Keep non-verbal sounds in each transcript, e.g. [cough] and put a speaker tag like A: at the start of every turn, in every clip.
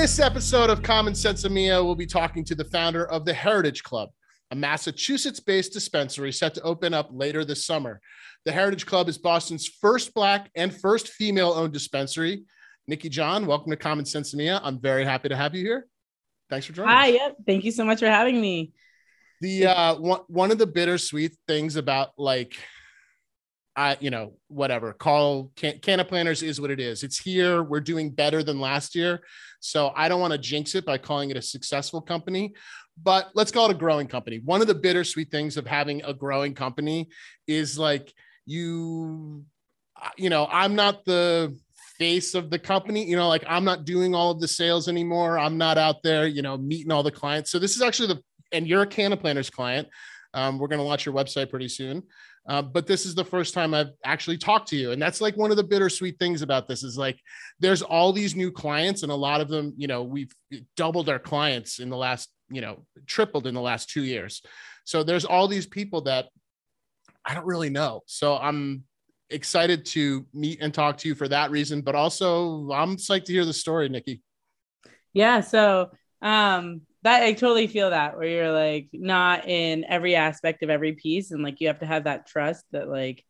A: this episode of Common Sensemilla, we'll be talking to the founder of the Heritage Club, a Massachusetts based dispensary set to open up later this summer. The Heritage Club is Boston's first Black and first female owned dispensary. Nikki John, welcome to Common Sensemilla. I'm very happy to have you here. Thanks for joining.
B: Hi, yep. Thank you so much for having me.
A: The uh, one, one of the bittersweet things about like I, you know, whatever, call can, planners is what it is. It's here. We're doing better than last year. So I don't want to jinx it by calling it a successful company, but let's call it a growing company. One of the bittersweet things of having a growing company is like you, you know, I'm not the face of the company, you know, like I'm not doing all of the sales anymore. I'm not out there, you know, meeting all the clients. So this is actually the, and you're a Canna Planners client. Um, we're going to launch your website pretty soon. Uh, but this is the first time I've actually talked to you. And that's like one of the bittersweet things about this is like there's all these new clients, and a lot of them, you know, we've doubled our clients in the last, you know, tripled in the last two years. So there's all these people that I don't really know. So I'm excited to meet and talk to you for that reason, but also I'm psyched to hear the story, Nikki.
B: Yeah. So um that I totally feel that where you're like not in every aspect of every piece and like you have to have that trust that like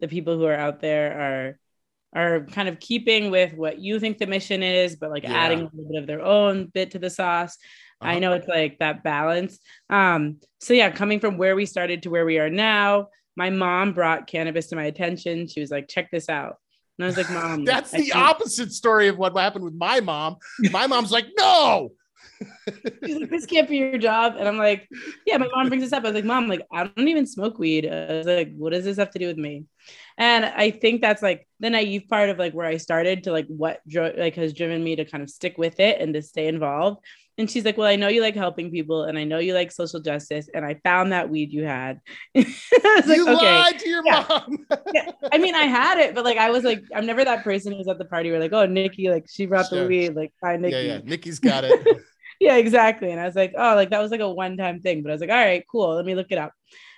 B: the people who are out there are are kind of keeping with what you think the mission is but like yeah. adding a little bit of their own bit to the sauce. Uh-huh. i know it's like that balance. Um so yeah coming from where we started to where we are now my mom brought cannabis to my attention. She was like check this out. And i was like mom [laughs]
A: that's the opposite story of what happened with my mom. My mom's like no
B: She's like, this can't be your job. And I'm like, yeah, my mom brings this up. I was like, mom, like, I don't even smoke weed. I was like, what does this have to do with me? And I think that's like the naive part of like where I started to like what dro- like has driven me to kind of stick with it and to stay involved. And she's like, Well, I know you like helping people and I know you like social justice. And I found that weed you had. [laughs] I
A: was like, you okay. lied to your yeah. mom.
B: yeah. I mean, I had it, but like I was like, I'm never that person who's at the party where like, oh, Nikki, like she brought sure. the weed. Like, hi, Nikki.
A: Yeah, yeah. Nikki's got it [laughs]
B: yeah, exactly. And I was like, oh, like that was like a one time thing. But I was like, all right, cool. Let me look it up.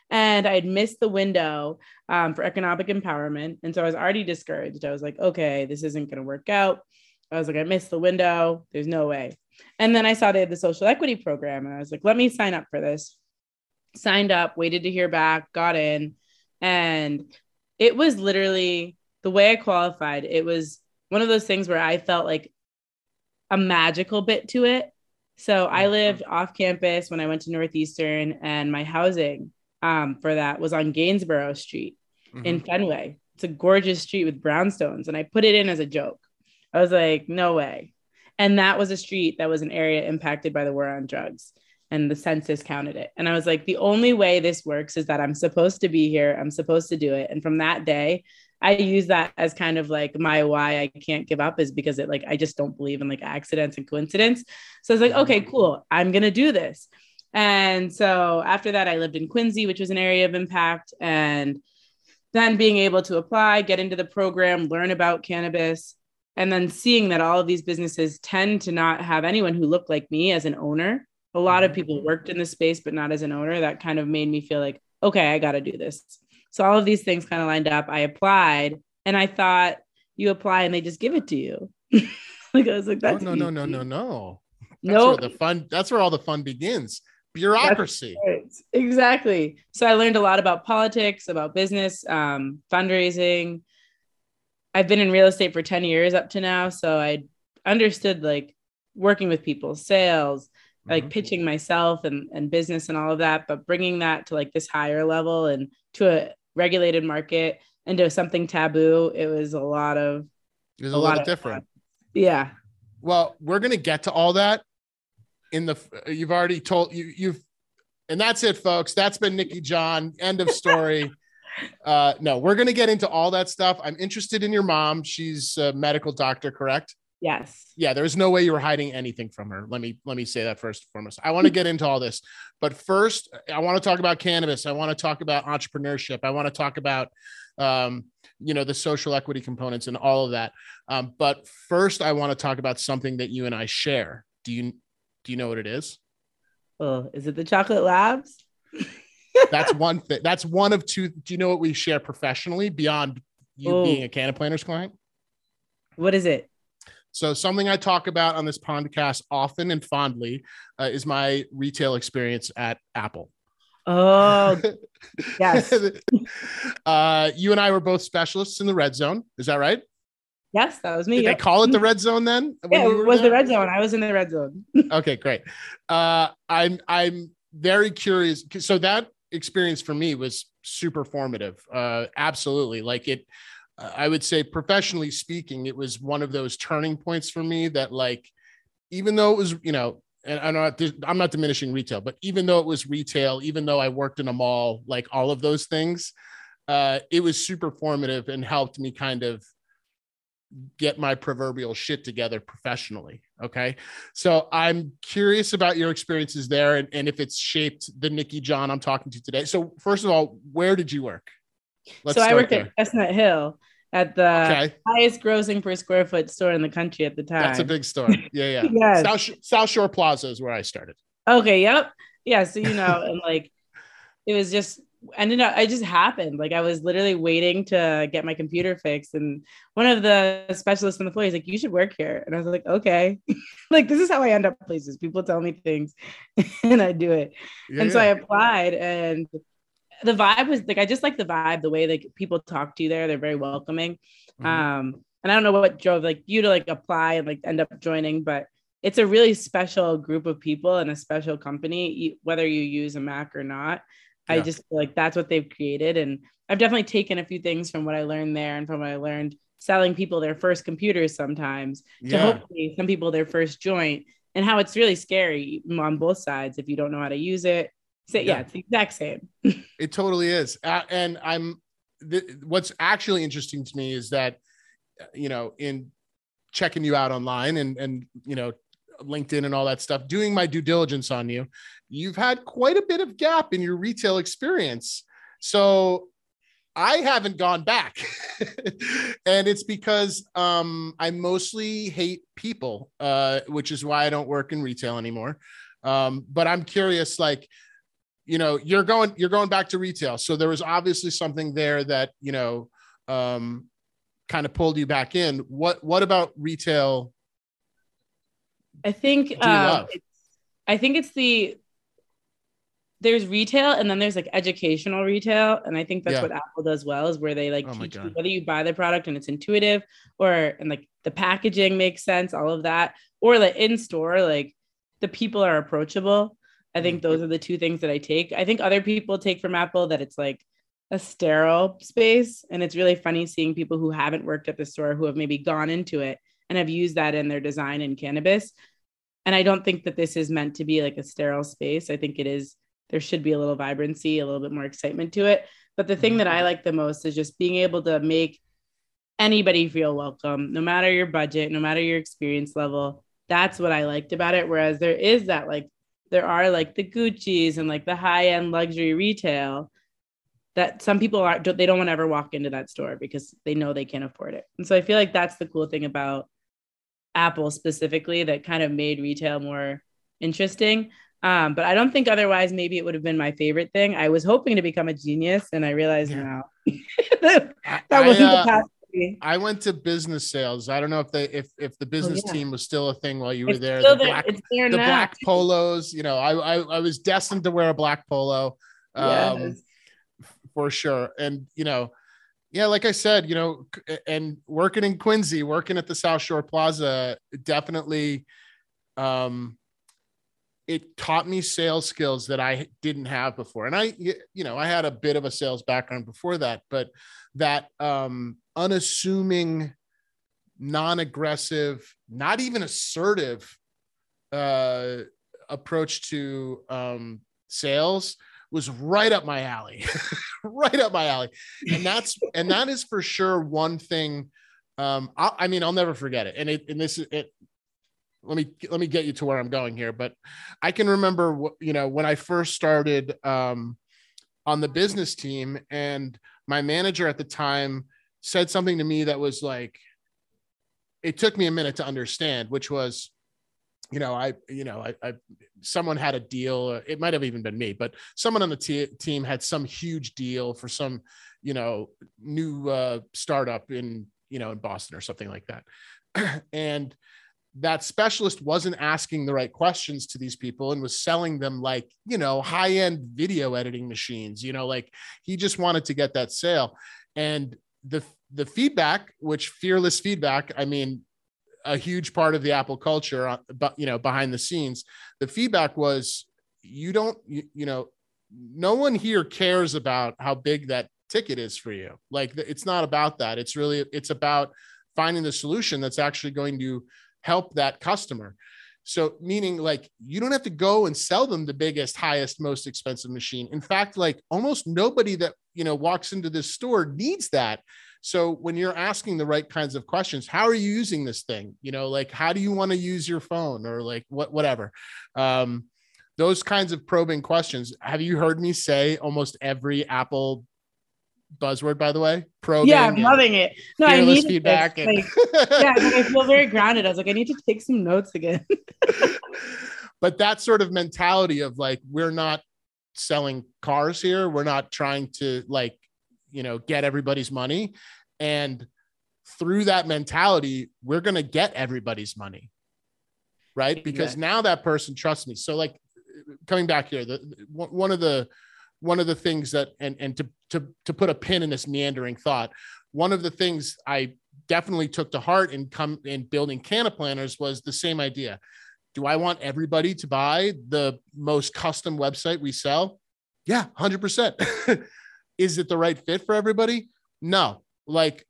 B: And I had missed the window um, for economic empowerment. And so I was already discouraged. I was like, okay, this isn't going to work out. I was like, I missed the window. There's no way. And then I saw they had the social equity program. And I was like, let me sign up for this. Signed up, waited to hear back, got in. And it was literally the way I qualified. It was one of those things where I felt like a magical bit to it so I lived off campus when I went to Northeastern, and my housing um, for that was on Gainsborough Street mm-hmm. in Fenway. It's a gorgeous street with brownstones, and I put it in as a joke. I was like, no way. And that was a street that was an area impacted by the war on drugs, and the census counted it. And I was like, the only way this works is that I'm supposed to be here. I'm supposed to do it. And from that day, I use that as kind of like my why I can't give up is because it like I just don't believe in like accidents and coincidence. So I was like, okay, cool, I'm gonna do this. And so after that, I lived in Quincy, which was an area of impact, and then being able to apply, get into the program, learn about cannabis, and then seeing that all of these businesses tend to not have anyone who looked like me as an owner. A lot of mm-hmm. people worked in the space, but not as an owner. That kind of made me feel like, okay, I got to do this. So all of these things kind of lined up. I applied and I thought you apply and they just give it to you. [laughs] like I was like, that's
A: no, no, no, no, no, no. That's nope. where the fun that's where all the fun begins. Bureaucracy.
B: Right. Exactly. So I learned a lot about politics, about business, um, fundraising. I've been in real estate for 10 years up to now. So I understood like working with people, sales, like mm-hmm. pitching myself and, and business and all of that, but bringing that to like this higher level and to a regulated market into something taboo, it was a lot of
A: it was a, a lot, different.
B: Yeah.
A: Well, we're gonna get to all that in the you've already told you you've and that's it, folks. That's been Nikki John. End of story. [laughs] uh no, we're gonna get into all that stuff. I'm interested in your mom. She's a medical doctor, correct?
B: Yes.
A: Yeah, there's no way you were hiding anything from her. Let me let me say that first and foremost. I want to get into all this, but first, I want to talk about cannabis. I want to talk about entrepreneurship. I want to talk about um, you know the social equity components and all of that. Um, but first, I want to talk about something that you and I share. Do you do you know what it is?
B: Oh, is it the chocolate labs? [laughs]
A: that's one thing. That's one of two. Do you know what we share professionally beyond you oh. being a Cannaplanners client?
B: What is it?
A: So something I talk about on this podcast often and fondly uh, is my retail experience at Apple.
B: Oh, [laughs] yes.
A: uh, you and I were both specialists in the red zone. Is that right?
B: Yes, that was me.
A: Did
B: yep.
A: they call it the red zone then?
B: Yeah, it was there? the red zone. I was in the red zone. [laughs]
A: okay, great. Uh, I'm I'm very curious. So that experience for me was super formative. Uh, absolutely, like it I would say professionally speaking, it was one of those turning points for me that like, even though it was, you know, and I'm not, I'm not diminishing retail, but even though it was retail, even though I worked in a mall, like all of those things, uh, it was super formative and helped me kind of get my proverbial shit together professionally. Okay. So I'm curious about your experiences there and, and if it's shaped the Nikki John I'm talking to today. So first of all, where did you work?
B: Let's so I worked there. at Chestnut Hill at the okay. highest grossing per square foot store in the country at the time.
A: That's a big [laughs] store. Yeah, yeah. yes. South, South Shore Plaza is where I started.
B: Okay. Yep. Yeah. So you know, [laughs] and like it was just ended up I just happened. Like I was literally waiting to get my computer fixed. And one of the specialists on the floor is like, you should work here. And I was like, okay. [laughs] like this is how I end up places. People tell me things and I do it. Yeah, and so I applied and the vibe was like I just like the vibe, the way like people talk to you there. They're very welcoming. Mm-hmm. Um, and I don't know what drove like you to like apply and like end up joining, but it's a really special group of people and a special company, whether you use a Mac or not. Yeah. I just feel like that's what they've created. And I've definitely taken a few things from what I learned there and from what I learned selling people their first computers sometimes yeah. to hopefully some people their first joint and how it's really scary on both sides if you don't know how to use it so, yeah, yeah, it's the exact same. [laughs]
A: it totally is. Uh, and I'm, th- what's actually interesting to me is that, you know, in checking you out online and, and, you know, LinkedIn and all that stuff, doing my due diligence on you, you've had quite a bit of gap in your retail experience. So I haven't gone back. [laughs] and it's because um, I mostly hate people, uh, which is why I don't work in retail anymore. Um, but I'm curious, like, you know you're going you're going back to retail. So there was obviously something there that you know um kind of pulled you back in. What what about retail?
B: I think um, i think it's the there's retail and then there's like educational retail. And i think that's yeah. what apple does well is where they like oh teach you whether you buy the product and it's intuitive or and like the packaging makes sense all of that. Or like in store like the people are approachable I think mm-hmm. those are the two things that I take. I think other people take from Apple that it's like a sterile space. And it's really funny seeing people who haven't worked at the store who have maybe gone into it and have used that in their design in cannabis. And I don't think that this is meant to be like a sterile space. I think it is, there should be a little vibrancy, a little bit more excitement to it. But the thing that I mm-hmm. like the most is just being able to make anybody feel welcome, no matter your budget, no matter your experience level. That's what I liked about it. Whereas there is that like there are like the Gucci's and like the high end luxury retail that some people are they don't want to ever walk into that store because they know they can't afford it. And so I feel like that's the cool thing about Apple specifically that kind of made retail more interesting. Um, but I don't think otherwise maybe it would have been my favorite thing. I was hoping to become a genius and I realized yeah. now [laughs] that, that
A: wasn't uh, the path I went to business sales. I don't know if they if if the oh, business oh, yeah. team was still a thing while you it's were there. The black, the black polos. You know, I, I, I was destined to wear a black polo, um, yes. for sure. And you know, yeah, like I said, you know, and working in Quincy, working at the South Shore Plaza, definitely, um, it taught me sales skills that I didn't have before. And I, you know, I had a bit of a sales background before that, but that um, unassuming, non-aggressive, not even assertive uh, approach to um, sales was right up my alley, [laughs] right up my alley, and that's and that is for sure one thing. Um, I, I mean, I'll never forget it, and it and this is it. Let me let me get you to where I'm going here, but I can remember, you know, when I first started um, on the business team, and my manager at the time said something to me that was like it took me a minute to understand which was you know i you know i, I someone had a deal it might have even been me but someone on the t- team had some huge deal for some you know new uh, startup in you know, in Boston or something like that. [clears throat] and that specialist wasn't asking the right questions to these people and was selling them like, you know, high end video editing machines, you know, like he just wanted to get that sale. And the, the feedback, which fearless feedback, I mean, a huge part of the Apple culture, uh, but you know, behind the scenes, the feedback was, you don't, you, you know, no one here cares about how big that ticket is for you. Like it's not about that. It's really, it's about finding the solution that's actually going to help that customer. So, meaning like you don't have to go and sell them the biggest, highest, most expensive machine. In fact, like almost nobody that you know walks into this store needs that. So, when you're asking the right kinds of questions, how are you using this thing? You know, like how do you want to use your phone or like what, whatever. Um, those kinds of probing questions. Have you heard me say almost every Apple buzzword, by the way.
B: Yeah, I'm loving it. No, I need
A: feedback. And...
B: Like, [laughs] yeah, I feel very grounded. I was like, I need to take some notes again. [laughs]
A: but that sort of mentality of like, we're not selling cars here. We're not trying to like, you know, get everybody's money. And through that mentality, we're going to get everybody's money. Right. Because yeah. now that person trusts me. So, like, coming back here, the one of the one of the things that and and to to to put a pin in this meandering thought one of the things i definitely took to heart in come in building Planners was the same idea. Do i want everybody to buy the most custom website we sell? Yeah 100% [laughs] is it the right fit for everybody? No. Like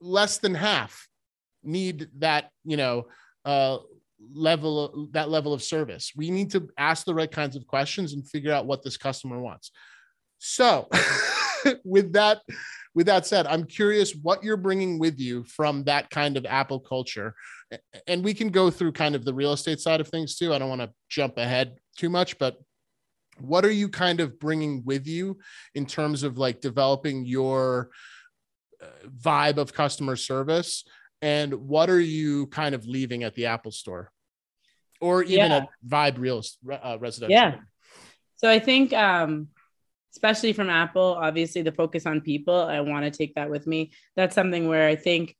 A: less than half need that you know uh level that level of service. We need to ask the right kinds of questions and figure out what this customer wants. So [laughs] with that with that said i'm curious what you're bringing with you from that kind of apple culture. And we can go through kind of the real estate side of things too. I don't want to jump ahead too much but what are you kind of bringing with you in terms of like developing your uh, vibe of customer service and what are you kind of leaving at the Apple store or even yeah. a Vibe Real uh, residential?
B: Yeah. So I think, um, especially from Apple, obviously the focus on people, I want to take that with me. That's something where I think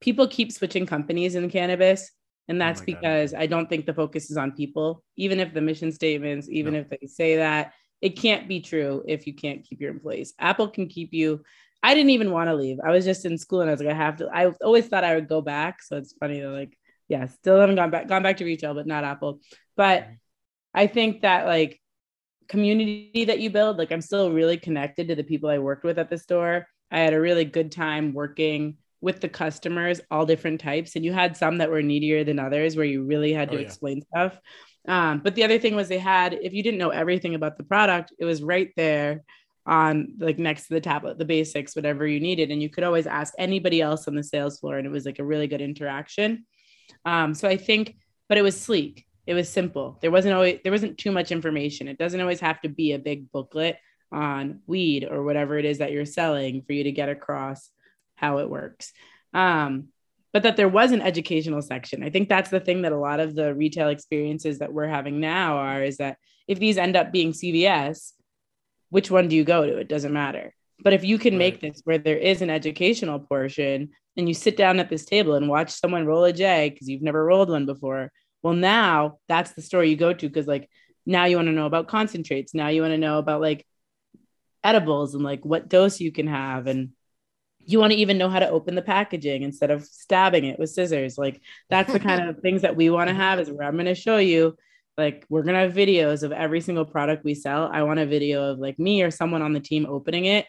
B: people keep switching companies in cannabis. And oh that's oh because God. I don't think the focus is on people, even if the mission statements, even no. if they say that, it can't be true if you can't keep your employees. Apple can keep you I didn't even want to leave. I was just in school and I was like, I have to. I always thought I would go back. So it's funny that like, yeah, still haven't gone back, gone back to retail, but not Apple. But I think that like community that you build, like I'm still really connected to the people I worked with at the store. I had a really good time working with the customers, all different types. And you had some that were needier than others where you really had to oh, yeah. explain stuff. Um, but the other thing was they had, if you didn't know everything about the product, it was right there on like next to the tablet, the basics, whatever you needed. And you could always ask anybody else on the sales floor. And it was like a really good interaction. Um, so I think, but it was sleek. It was simple. There wasn't always, there wasn't too much information. It doesn't always have to be a big booklet on weed or whatever it is that you're selling for you to get across how it works. Um, but that there was an educational section. I think that's the thing that a lot of the retail experiences that we're having now are is that if these end up being CVS, which one do you go to? It doesn't matter. But if you can right. make this where there is an educational portion and you sit down at this table and watch someone roll a J because you've never rolled one before, well, now that's the store you go to because, like, now you want to know about concentrates. Now you want to know about like edibles and like what dose you can have. And you want to even know how to open the packaging instead of stabbing it with scissors. Like, that's the kind [laughs] of things that we want to have is where I'm going to show you like we're gonna have videos of every single product we sell. I want a video of like me or someone on the team opening it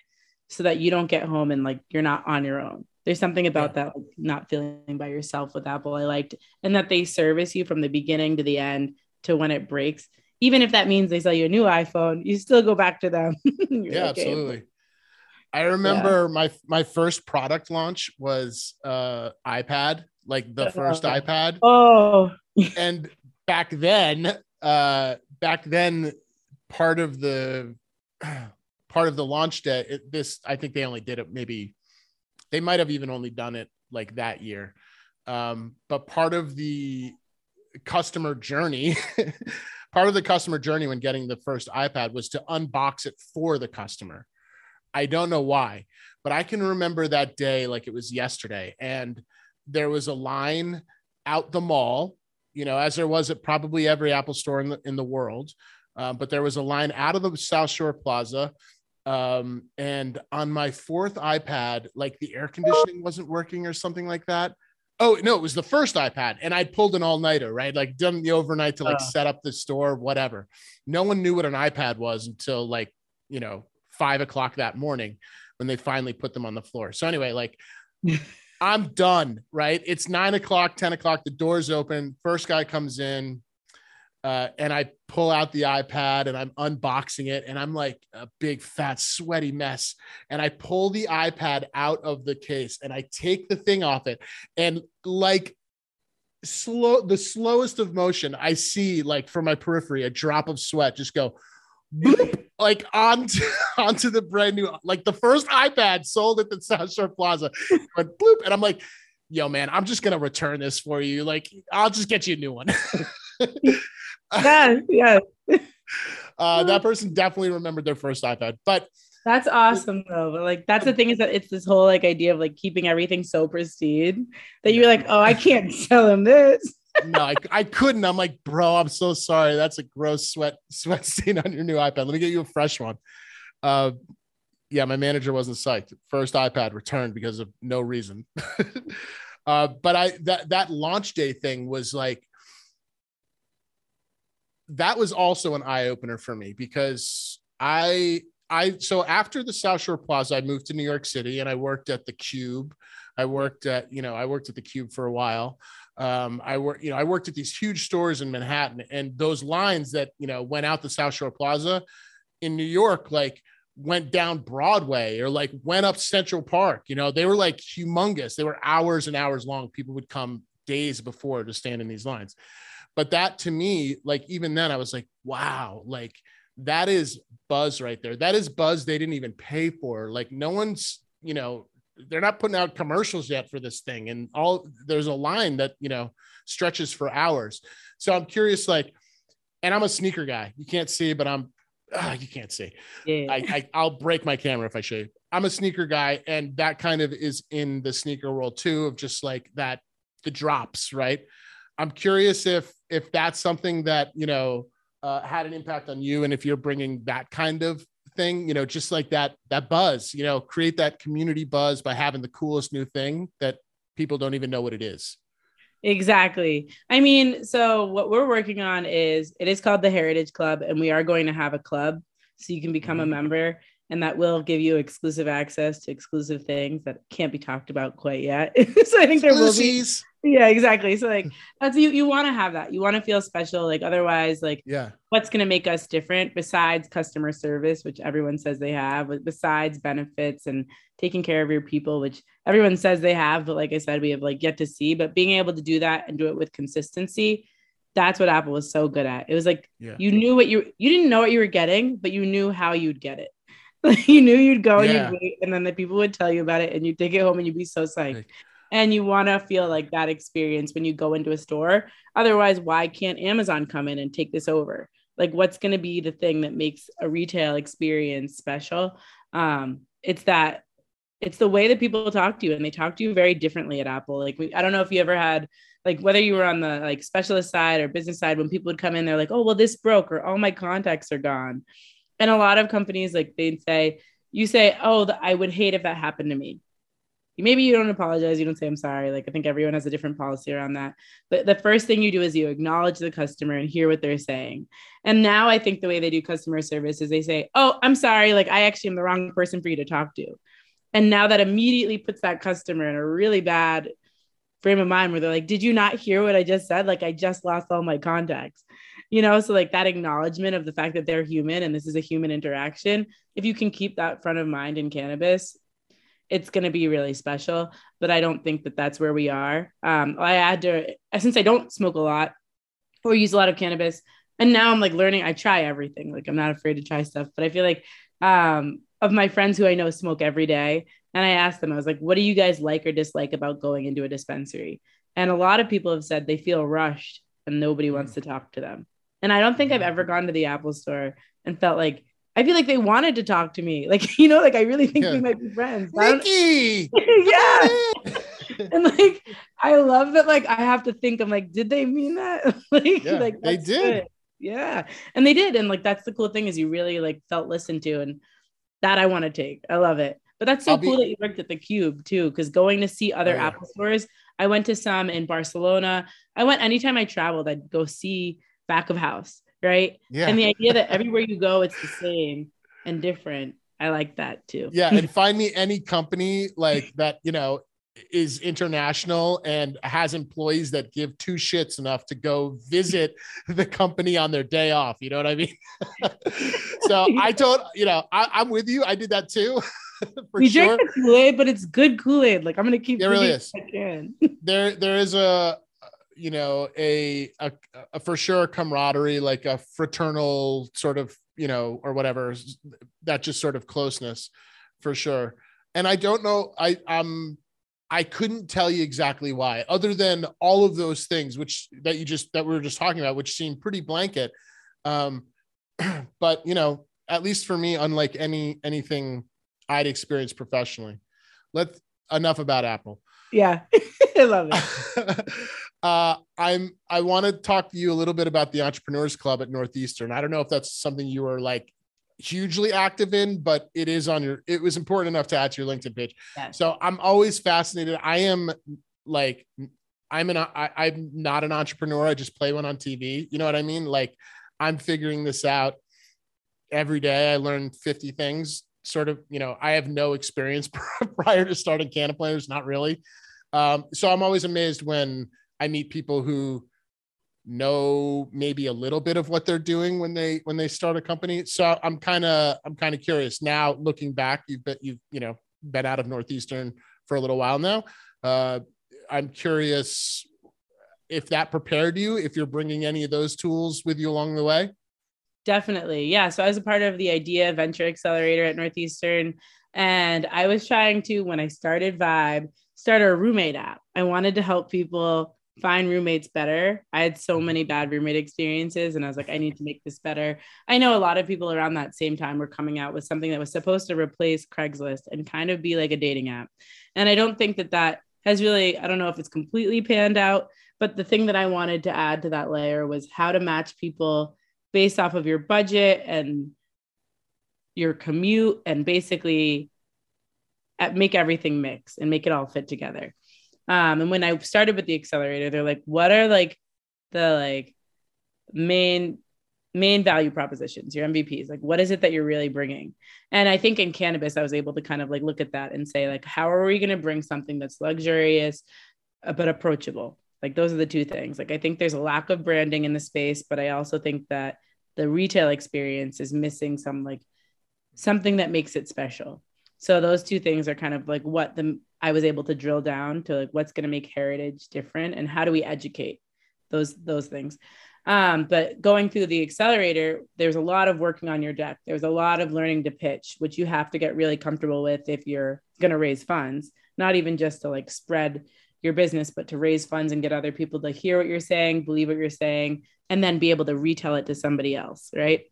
B: so that you don't get home and like you're not on your own. There's something about that like, not feeling by yourself with apple i liked and that they service you from the beginning to the end to when it breaks. Even if that means they sell you a new iphone you still go back to them. [laughs]
A: Yeah okay. absolutely. i remember yeah. my my first product launch was uh ipad like the first uh, ipad.
B: Oh.
A: And back then, uh, back then, part of the [clears throat] part of the launch day, it, this I think they only did it maybe they might have even only done it like that year. Um, but part of the customer journey, [laughs] part of the customer journey when getting the first iPad was to unbox it for the customer. I don't know why, but I can remember that day like it was yesterday. And there was a line out the mall, you know, as there was at probably every Apple store in the, in the world. Uh, but there was a line out of the South Shore Plaza. Um, and on my fourth iPad, like the air conditioning wasn't working or something like that. Oh no, it was the first iPad, and I pulled an all-nighter, right? Like done the overnight to like uh. set up the store, whatever. No one knew what an iPad was until like you know five o'clock that morning when they finally put them on the floor. So anyway, like [laughs] I'm done, right? It's nine o'clock, 10 o'clock, the doors open, first guy comes in, uh, and I pull out the iPad and I'm unboxing it, and I'm like a big, fat, sweaty mess. And I pull the iPad out of the case and I take the thing off it, and like slow, the slowest of motion, I see like from my periphery a drop of sweat just go bloop, like onto [laughs] onto the brand new, like the first iPad sold at the South Shore Plaza, went bloop, and I'm like, yo, man, I'm just gonna return this for you. Like, I'll just get you a new one. [laughs]
B: yeah, yeah.
A: Uh, that person definitely remembered their first iPad, but
B: that's awesome though. But like that's the thing is that it's this whole like idea of like keeping everything so pristine that you're like, oh, I can't [laughs] sell him this.
A: No, I, I couldn't. I'm like, bro, I'm so sorry. That's a gross sweat sweat [laughs] stain on your new iPad. Let me get you a fresh one. Uh, yeah, my manager wasn't psyched. First iPad returned because of no reason. [laughs] uh, but I that that launch day thing was like that was also an eye opener for me because I I so after the South Shore Plaza, I moved to New York City and I worked at the Cube. I worked at you know I worked at the Cube for a while. Um, I worked you know I worked at these huge stores in Manhattan, and those lines that you know went out the South Shore Plaza in New York, like went down Broadway or like went up Central Park. You know, they were like humongous. They were hours and hours long. People would come days before to stand in these lines. But that to me, like even then, I was like, wow, like that is buzz right there. That is buzz they didn't even pay for. Like no one's, you know, they're not putting out commercials yet for this thing. And all there's a line that, you know, stretches for hours. So I'm curious, like, and I'm a sneaker guy. You can't see, but I'm uh, you can't see. Yeah. I, I will break my camera if I show you. I'm a sneaker guy, and that kind of is in the sneaker world too, of just like that the drops, right? I'm curious if if that's something that you know uh, had an impact on you, and if you're bringing that kind of thing, you know, just like that that buzz, you know, create that community buzz by having the coolest new thing that people don't even know what it is.
B: Exactly. I mean, so what we're working on is it is called the Heritage Club, and we are going to have a club so you can become a mm-hmm. member, and that will give you exclusive access to exclusive things that can't be talked about quite yet. [laughs] so I think there will be yeah exactly. So like [laughs] that's you you want to have that. You want to feel special. Like otherwise like
A: yeah.
B: what's going to make us different besides customer service which everyone says they have besides benefits and taking care of your people which everyone says they have but like i said we have like yet to see but being able to do that and do it with consistency that's what apple was so good at. It was like yeah. you knew what you you didn't know what you were getting but you knew how you'd get it. [laughs] You knew you'd go yeah. and you'd wait and then the people would tell you about it and you'd take it home and you'd be so psyched and you want to feel like that experience when you go into a store. Otherwise, why can't Amazon come in and take this over? Like, what's going to be the thing that makes a retail experience special? Um, it's that it's the way that people talk to you, and they talk to you very differently at Apple. Like, we, I don't know if you ever had like whether you were on the like specialist side or business side when people would come in they're like oh well this broke or all my contacts are gone and a lot of companies like they'd say you say oh i would hate if that happened to me maybe you don't apologize you don't say i'm sorry. Like i think everyone has a different policy around that. But the first thing you do is you acknowledge the customer and hear what they're saying. And now i think the way they do customer service is they say oh i'm sorry. Like i actually am the wrong person for you to talk to. And now that immediately puts that customer in a really bad frame of mind where they're like did you not hear what i just said? Like i just lost all my contacts. You know so like that acknowledgement of the fact that they're human and this is a human interaction if you can keep that front of mind in cannabis it's going to be really special. But I don't think that that's where we are. Um, I had to, since I don't smoke a lot or use a lot of cannabis, and now I'm like learning, I try everything. Like I'm not afraid to try stuff, but I feel like um, of my friends who I know smoke every day, and I asked them, I was like, what do you guys like or dislike about going into a dispensary? And a lot of people have said they feel rushed and nobody wants to talk to them. And I don't think I've ever gone to the Apple store and felt like I feel like they wanted to talk to me. Like, [laughs] you know, like I really think
A: Yeah.
B: we might be friends.
A: Nikki. [laughs]
B: yeah. [laughs] And like I love that like I have to think I'm like, did they mean that? like,
A: Yeah,
B: like
A: they did.
B: good. Yeah. And they did. And like that's the cool thing is you really like felt listened to and that I want to take. I love it. But that's so
A: I'll be-
B: cool that you worked at the Cube too, because going to see other
A: Oh, yeah.
B: Apple stores, I went to some in Barcelona. I went anytime I traveled, I'd go see back of house, right?
A: Yeah.
B: And the idea that everywhere you go, it's the same and different. I like that too.
A: yeah. And find me any company like that, you know, is international and has employees that give two shits enough to go visit [laughs] the company on their day off. You know what I mean? [laughs] so I [laughs] told, you know, I, I'm with you. I did that too. For
B: we
A: sure.
B: drink the Kool-Aid, but it's good Kool-Aid. Like I'm gonna keep
A: It really is. There there is a you know a, a a for sure camaraderie like a fraternal sort of you know or whatever that just sort of closeness for sure. And i don't know i i'm i couldn't tell you exactly why other than all of those things which that you just that we were just talking about which seem pretty blanket. Um [clears throat] but you know at least for me unlike any anything i'd experienced professionally. Let enough about apple
B: Yeah, [laughs] I love it. [laughs]
A: uh, I'm I want to talk to you a little bit about the Entrepreneurs Club at Northeastern. I don't know if that's something you are like hugely active in, but it is on your it was important enough to add to your LinkedIn page.
B: Yes.
A: So I'm always fascinated. I am like I'm an I, I'm not an entrepreneur. I just play one on TV. You know what I mean? Like I'm figuring this out every day. I learn 50 things. Sort of, you know, I have no experience [laughs] prior to starting Canna Planners, not really. Um, so I'm always amazed when I meet people who know maybe a little bit of what they're doing when they when they start a company. So I'm kind of I'm kind of curious now. Looking back, you've been you've you know been out of Northeastern for a little while now. Uh, I'm curious if that prepared you. If you're bringing any of those tools with you along the way.
B: Definitely. Yeah. So I was a part of the Idea Venture Accelerator at Northeastern. And I was trying to, when I started Vibe, start a roommate app. I wanted to help people find roommates better. I had so many bad roommate experiences, and I was like, I need to make this better. I know a lot of people around that same time were coming out with something that was supposed to replace Craigslist and kind of be like a dating app. And I don't think that that has really, I don't know if it's completely panned out, but the thing that I wanted to add to that layer was how to match people based off of your budget and your commute and basically make everything mix and make it all fit together. Um, and when I started with the accelerator, they're like, what are like the like main main value propositions, your MVPs? Like, what is it that you're really bringing? And I think in cannabis, I was able to kind of like look at that and say, like, how are we going to bring something that's luxurious uh, but approachable? Like, those are the two things. Like, I think there's a lack of branding in the space, but I also think that the retail experience is missing some like something that makes it special. So those two things are kind of like what the I was able to drill down to like what's going to make heritage different and how do we educate those those things. Um, but going through the accelerator, there's a lot of working on your deck. There's a lot of learning to pitch, which you have to get really comfortable with if you're going to raise funds, not even just to like spread your business, but to raise funds and get other people to hear what you're saying, believe what you're saying, and then be able to retell it to somebody else. Right.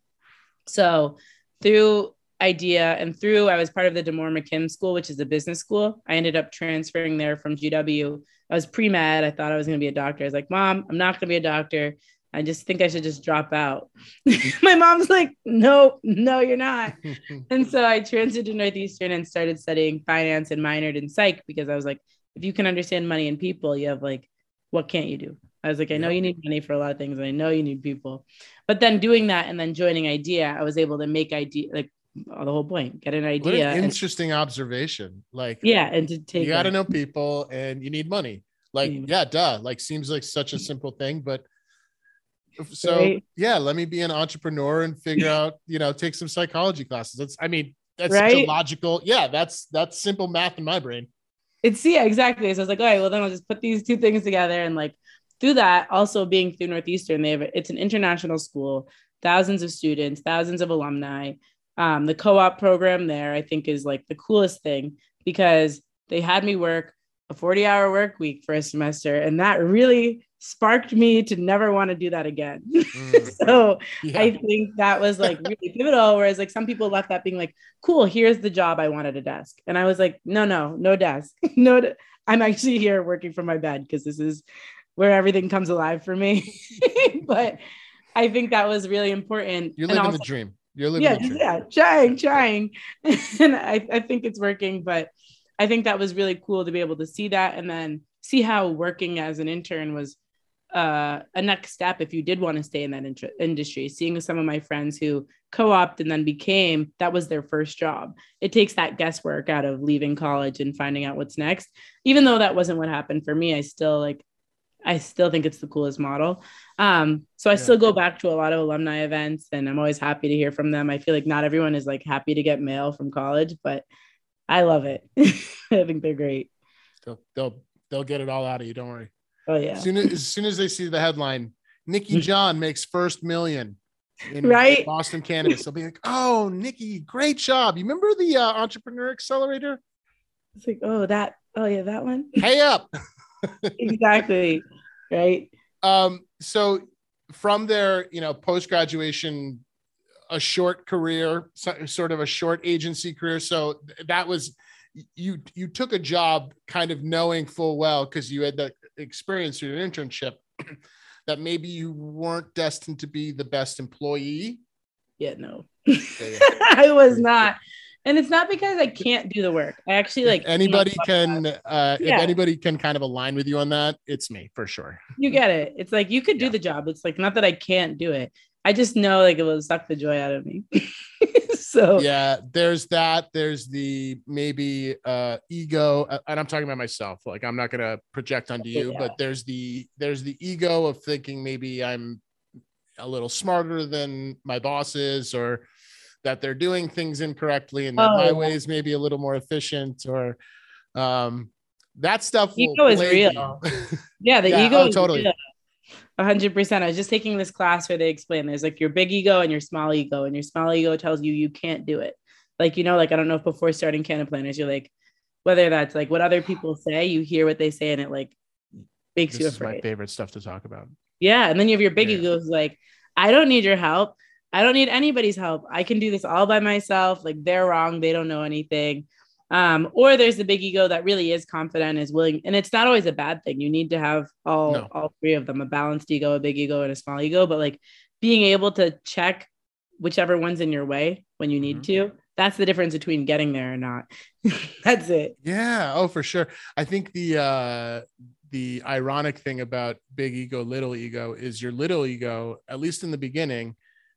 B: So through idea and through I was part of the D'Amore-McKim School, which is a business school. I ended up transferring there from GW. I was pre med. I thought I was going to be a doctor. I was like, Mom, I'm not going to be a doctor. I just think I should just drop out. [laughs] My mom's like, No, no, you're not. [laughs] and so I transferred to Northeastern and started studying finance and minored in psych because I was like, if you can understand money and people, you have like, what can't you do? I was like, I know you need money for a lot of things, and I know you need people. But then doing that and then joining IDEA, I was able to make idea like the whole point, get an
A: What
B: idea.
A: an
B: and-
A: interesting observation. Like,
B: yeah, and to take
A: you got to
B: it.
A: know people and you need money. Like,
B: Mm.
A: yeah, duh. Like, seems like such a simple thing, but so
B: Right.
A: yeah, let me be an entrepreneur and figure [laughs] out, you know, take some psychology classes. That's, I mean, that's such a
B: Right?
A: logical. Yeah, that's that's simple math in my brain.
B: It's yeah, exactly. So I was like, all right, well then I'll just put these two things together and like through that, also being through Northeastern, they have it's an international school, thousands of students, thousands of alumni. Um, the co-op program there, I think, is like the coolest thing because they had me work a 40 hour work week for a semester, and that really sparked me to never want to do that again. [laughs] Mm. so yeah. I think that was like really pivotal. Whereas like some people left that being like, cool, here's the job I wanted a desk. And I was like, no, no, no desk. [laughs] no, de- I'm actually here working from my bed because this is where everything comes alive for me. [laughs] but I think that was really important.
A: You're living also, the dream. You're living
B: yeah,
A: the dream.
B: Yeah, trying, trying. and I, I think it's working, but I think that was really cool to be able to see that and then see how working as an intern was uh, a next step if you did want to stay in that int- industry. Seeing some of my friends who co-opted and then became that was their first job. It takes that guesswork out of leaving college and finding out what's next. Even though that wasn't what happened for me, I still like I still think it's the coolest model. Um, so I yeah. still go back to a lot of alumni events and I'm always happy to hear from them. I feel like not everyone is like happy to get mail from college, but I love it. [laughs] I think they're great.
A: They'll, they'll they'll get it all out of you. Don't worry.
B: Oh yeah.
A: As soon as, as soon as they see the headline, Nikki John makes first million in
B: right?
A: Boston cannabis, they'll be like, "Oh, Nikki, great job! You remember the uh, Entrepreneur Accelerator?"
B: It's like, oh, that, oh yeah, that one.
A: Hey up. [laughs]
B: exactly. Right.
A: Um. So from there, you know, post graduation, a short career, sort of a short agency career. So that was you you took a job kind of knowing full well because you had the experience through an internship [clears throat] that maybe you weren't destined to be the best employee?
B: Yeah no. [laughs] I was not. and it's not because i can't do the work. I actually like
A: if anybody can uh yeah. if anybody can kind of align with you on that it's me for sure.
B: You get it. It's like you could do the job. It's like not that i can't do it i just know like it will suck the joy out of me. [laughs] So
A: yeah there's that there's the maybe uh ego uh, and i'm talking about myself like i'm not going to project onto you yeah. but there's the there's the ego of thinking maybe i'm a little smarter than my bosses or that they're doing things incorrectly and that oh, my yeah. way is maybe a little more efficient or um that stuff
B: ego is real. [laughs] yeah the yeah, ego
A: oh, totally. real
B: hundred percent. I was just taking this class where they explain there's like your big ego and your small ego, and your small ego tells you you can't do it. Like, you know, like I don't know if before starting Canna Planners, you're like, whether that's like what other people say, you hear what they say, and it like makes
A: this
B: you afraid.
A: my favorite stuff to talk about.
B: Yeah. And then you have your big yeah. egos like, I don't need your help. I don't need anybody's help. I can do this all by myself. Like they're wrong. They don't know anything. Um, or there's the big ego that really is confident, is willing, and it's not always a bad thing. You need to have all no. all three of them: a balanced ego, a big ego, and a small ego. But like being able to check whichever one's in your way when you need mm-hmm. to. That's the difference between getting there or not. [laughs] that's it.
A: Yeah. Oh, for sure. I think the uh the ironic thing about big ego, little ego is your little ego, at least in the beginning,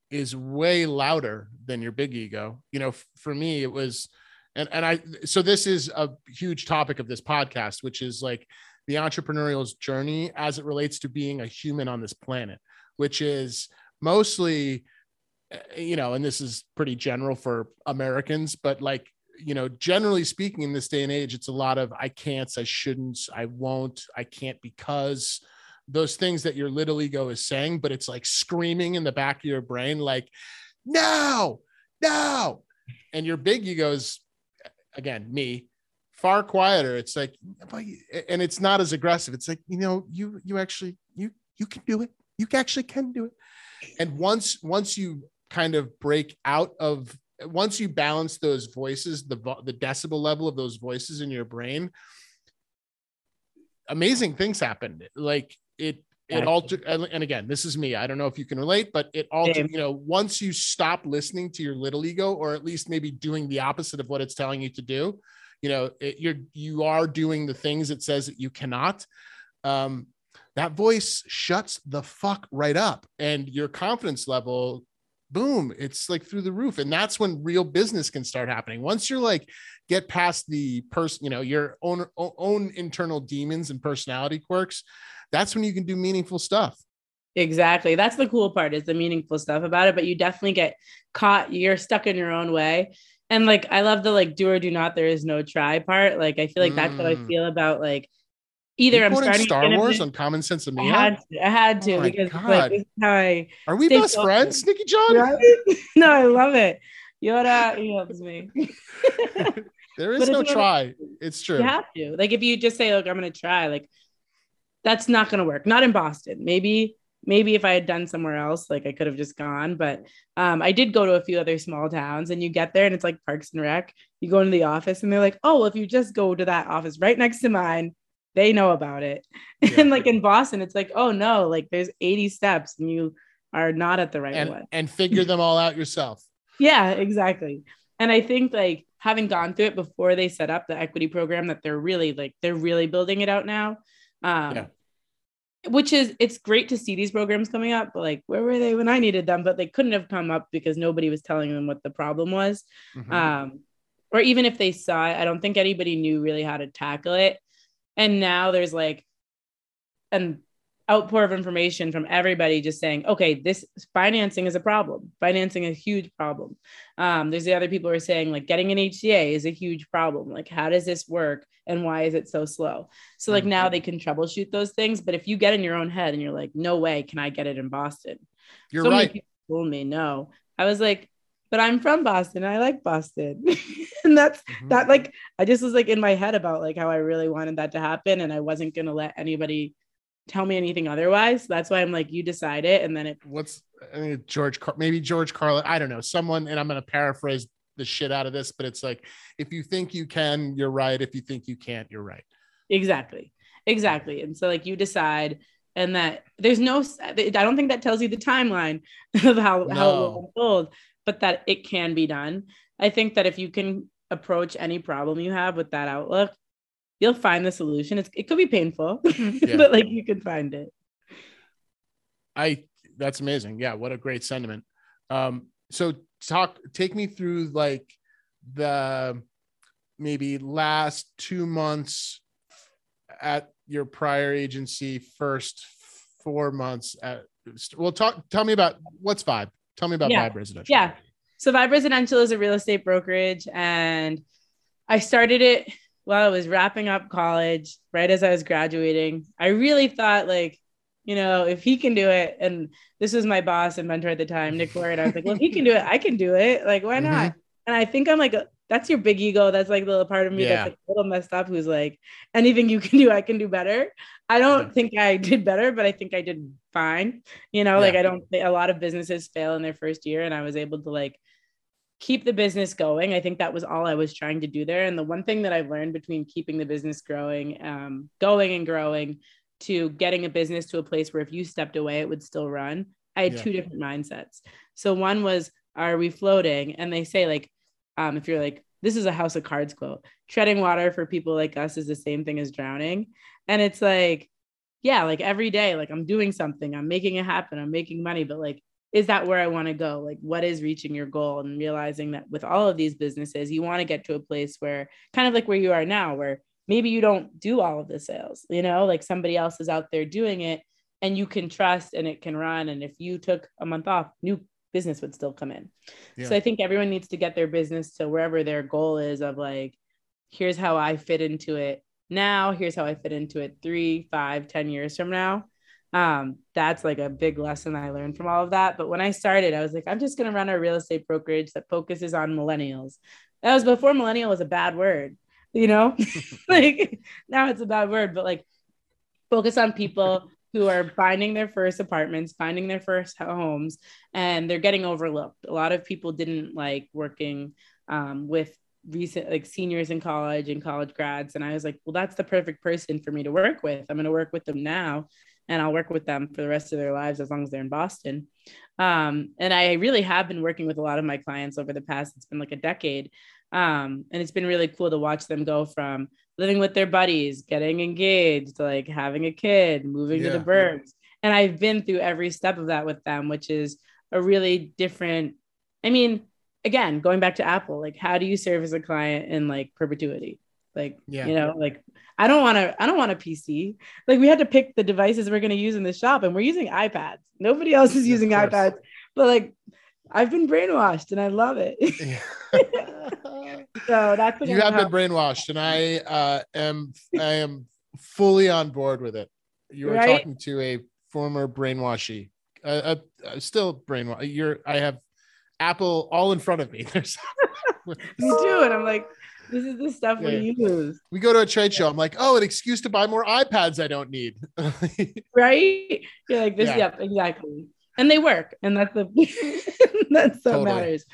A: is way louder than your big ego. You know, f- for me, it was and and I so this is a huge topic of this podcast, which is like the entrepreneurial journey as it relates to being a human on this planet, which is mostly, eh, you know, and this is pretty general for Americans, but like you know, generally speaking, in this day and age, it's a lot of I can't, I shouldn't, I won't, I can't because those things that your little ego is saying, but it's like screaming in the back of your brain, like, no, no. And your big ego is again, me, far quieter. It's like, and it's not as aggressive. It's like, you know, you you actually you you can do it. You actually can do it. And once once you kind of break out of once you balance those voices, the the decibel level of those voices in your brain, amazing things happen. Like it it altered and again this is me i don't know if you can relate but it altered you know once you stop listening to your little ego or at least maybe doing the opposite of what it's telling you to do you know it, you're you are doing the things it says that you cannot um that voice shuts the fuck right up and your confidence level boom it's like through the roof and that's when real business can start happening once you're like get past the person you know your own own internal demons and personality quirks that's when you can do meaningful stuff.
B: Exactly. That's the cool part is the meaningful stuff about it, but you definitely get caught. You're stuck in your own way. And like, I love the like do or do not, there is no try part. Like, I feel like mm. that's what I mm. feel about like either I'm starting
A: Star Wars on Common Sense of
B: Me. I had to, I had to oh because like, how I
A: are we best friends, Nikki John? Right? [laughs]
B: no, I love it. Yoda, he loves me. [laughs]
A: there [laughs] is no try. It's true.
B: You have to. Like if you just say, look, I'm gonna try, like that's not going to work. Not in Boston. Maybe maybe if I had done somewhere else, like I could have just gone. But um, I did go to a few other small towns, and you get there and it's like Parks and Rec. You go into the office, and they're like, "Oh, well, if you just go to that office right next to mine, they know about it." [laughs] Yeah. and like in Boston, it's like, "Oh no, like there's 80 steps, and you are not at the right
A: and,
B: one."
A: And figure them all out yourself. [laughs]
B: yeah, exactly. And I think like having gone through it before they set up the equity program, that they're really like they're really building it out now. Um, yeah which is it's great to see these programs coming up but like where were they when i needed them but they couldn't have come up because nobody was telling them what the problem was mm-hmm. um, or even if they saw it i don't think anybody knew really how to tackle it and now there's like an outpour of information from everybody just saying, okay, this financing is a problem. Financing is a huge problem. Um, there's the other people who are saying, like, getting an HCA is a huge problem. Like, how does this work and why is it so slow? So, like, now they can troubleshoot those things. But if you get in your own head and you're like, no way can I get it in Boston?
A: You're so right. people
B: told me no. I was like, but I'm from Boston. And I like Boston. [laughs] and that's mm-hmm. that like I just was like in my head about like how I really wanted that to happen and I wasn't going to let anybody tell me anything otherwise. That's why I'm like, you decide it. And then it.
A: What's I mean, George, Car- maybe George Carlin. I don't know. Someone, and I'm going to paraphrase the shit out of this, but it's like, if you think you can, you're right. If you think you can't, you're right.
B: Exactly. Exactly. And so, like, you decide, and that there's no, I don't think that tells you the timeline [laughs] of how, no. how it will unfold, but that it can be done. I think that if you can approach any problem you have with that outlook, you'll find the solution. It's, it could be painful, [laughs] yeah. but like you can find it.
A: I that's amazing. Yeah, what a great sentiment. Um, so talk take me through like the maybe last two months at your prior agency, first four months at well talk tell me about what's vibe. Tell me about
B: yeah.
A: Vibe Residential.
B: Yeah. So Vibe Residential is a real estate brokerage and I started it while I was wrapping up college, right as I was graduating, I really thought like, you know, if he can do it, and this was my boss and mentor at the time, Nick Ward, I was like, well, if he can do it, I can do it. Like, why not? Mm-hmm. And I think I'm like, that's your big ego. That's like the little part of me yeah. that's like a little messed up. Who's like, anything you can do, I can do better. I don't think I did better, but I think I did fine. You know, yeah. like I don't. A lot of businesses fail in their first year, and I was able to like keep the business going. I think that was all I was trying to do there. And the one thing that I've learned between keeping the business growing, um, going and growing to getting a business to a place where if you stepped away, it would still run. I had yeah. two different mindsets. So one was, are we floating? And they say like, um, if you're like, this is a house of cards quote, treading water for people like us is the same thing as drowning. And it's like, yeah, like every day, like I'm doing something, I'm making it happen, I'm making money, but like is that where I want to go? Like, what is reaching your goal? And realizing that with all of these businesses, you want to get to a place where kind of like where you are now, where maybe you don't do all of the sales, you know, like somebody else is out there doing it and you can trust and it can run. And if you took a month off, new business would still come in. Yeah. So I think everyone needs to get their business to wherever their goal is of like, here's how I fit into it now. Here's how I fit into it three, five, ten years from now um, that's like a big lesson I learned from all of that. But when I started, I was like, I'm just going to run a real estate brokerage that focuses on millennials. That was before millennial was a bad word, you know, [laughs] [laughs] like now it's a bad word, but like focus on people who are finding their first apartments, finding their first homes, and they're getting overlooked. A lot of people didn't like working um, with recent like seniors in college and college grads and i was like well that's the perfect person for me to work with i'm going to work with them now and I'll work with them for the rest of their lives as long as they're in Boston. Um, and I really have been working with a lot of my clients over the past, it's been like a decade. Um, and it's been really cool to watch them go from living with their buddies, getting engaged, like having a kid, moving yeah. to the burbs. And I've been through every step of that with them, which is a really different, I mean, again, going back to Apple, like how do you serve as a client in like perpetuity? Like, yeah. you know, like I don't want to, I don't want a PC. Like we had to pick the devices we're going to use in the shop and we're using iPads. Nobody else is using iPads, but like I've been brainwashed and I love it. [laughs] [laughs] so that's
A: you have been brainwashed and I uh, am, I am fully on board with it. You are right? talking to a former brainwashy, uh, uh, still brainwash. You're, I have Apple all in front of me. [laughs] There's
B: me too. And I'm like, this is the stuff
A: Yeah.
B: we use,
A: We go to a trade show. I'm like, oh, an excuse to buy more iPads I don't need. [laughs]
B: right? You're like this.
A: Yeah.
B: Yep, exactly. And they work, and that's the [laughs] that's what
A: Totally.
B: matters.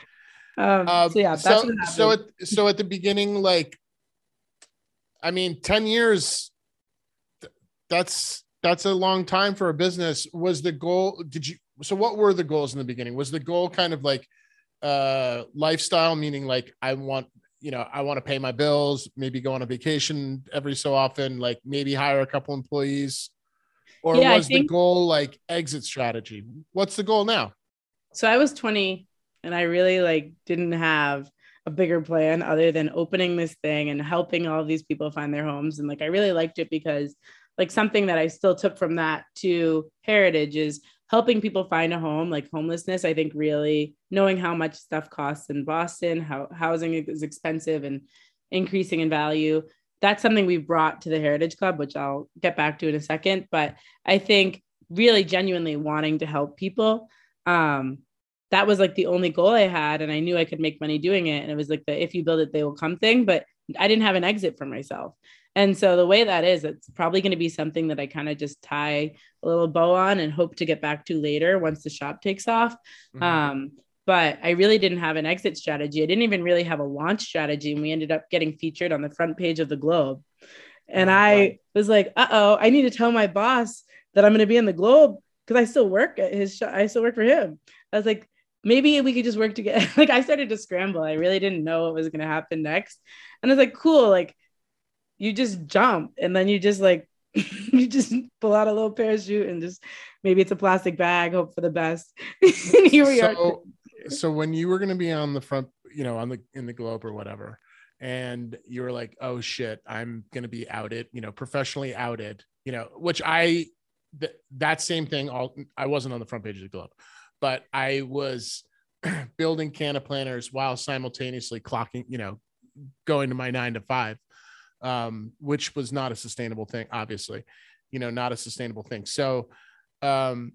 B: Um,
A: Um,
B: so yeah, that's
A: so,
B: what
A: so at so at the beginning, like, I mean, ten years. That's that's a long time for a business. Was the goal? Did you? So what were the goals in the beginning? Was the goal kind of like uh lifestyle, meaning like I want you know I want to pay my bills, maybe go on a vacation every so often, like maybe hire a couple employees, or
B: Yeah,
A: was the goal like exit strategy? What's the goal now?
B: so I was 20 and I really like didn't have a bigger plan other than opening this thing and helping all of these people find their homes. And like I really liked it because like something that I still took from that to heritage is helping people find a home like homelessness i think really knowing how much stuff costs in boston how housing is expensive and increasing in value that's something we've brought to the heritage club which i'll get back to in a second. But i think really genuinely wanting to help people um that was like the only goal i had and i knew i could make money doing it and it was like the if you build it they will come thing but i didn't have an exit for myself and so the way that is, it's probably going to be something that I kind of just tie a little bow on and hope to get back to later once the shop takes off.
A: Mhm.
B: Um, but I really didn't have an exit strategy. I didn't even really have a launch strategy. And we ended up getting featured on the front page of the Globe. And
A: Oh,
B: I
A: wow.
B: was like, uh oh, I need to tell my boss that I'm going to be in the Globe because I still work at his shop. I still work for him. I was like, maybe we could just work together. [laughs] like I started to scramble. I really didn't know what was going to happen next. And I was like, cool. Like you just jump and then you just like [laughs] you just pull out a little parachute and just maybe it's a plastic bag hope for the best [laughs] here we are
A: so, so when you were going to be on the front, you know, on the in the globe or whatever, and you were like, "Oh shit, I'm going to be outed," you know, professionally outed, you know, which I th- that same thing. All I wasn't on the front page of the globe, but I was [clears throat] building Cannaplanners while simultaneously clocking, you know, going to my nine to five, um, which was not a sustainable thing, obviously, you know, not a sustainable thing. So, um,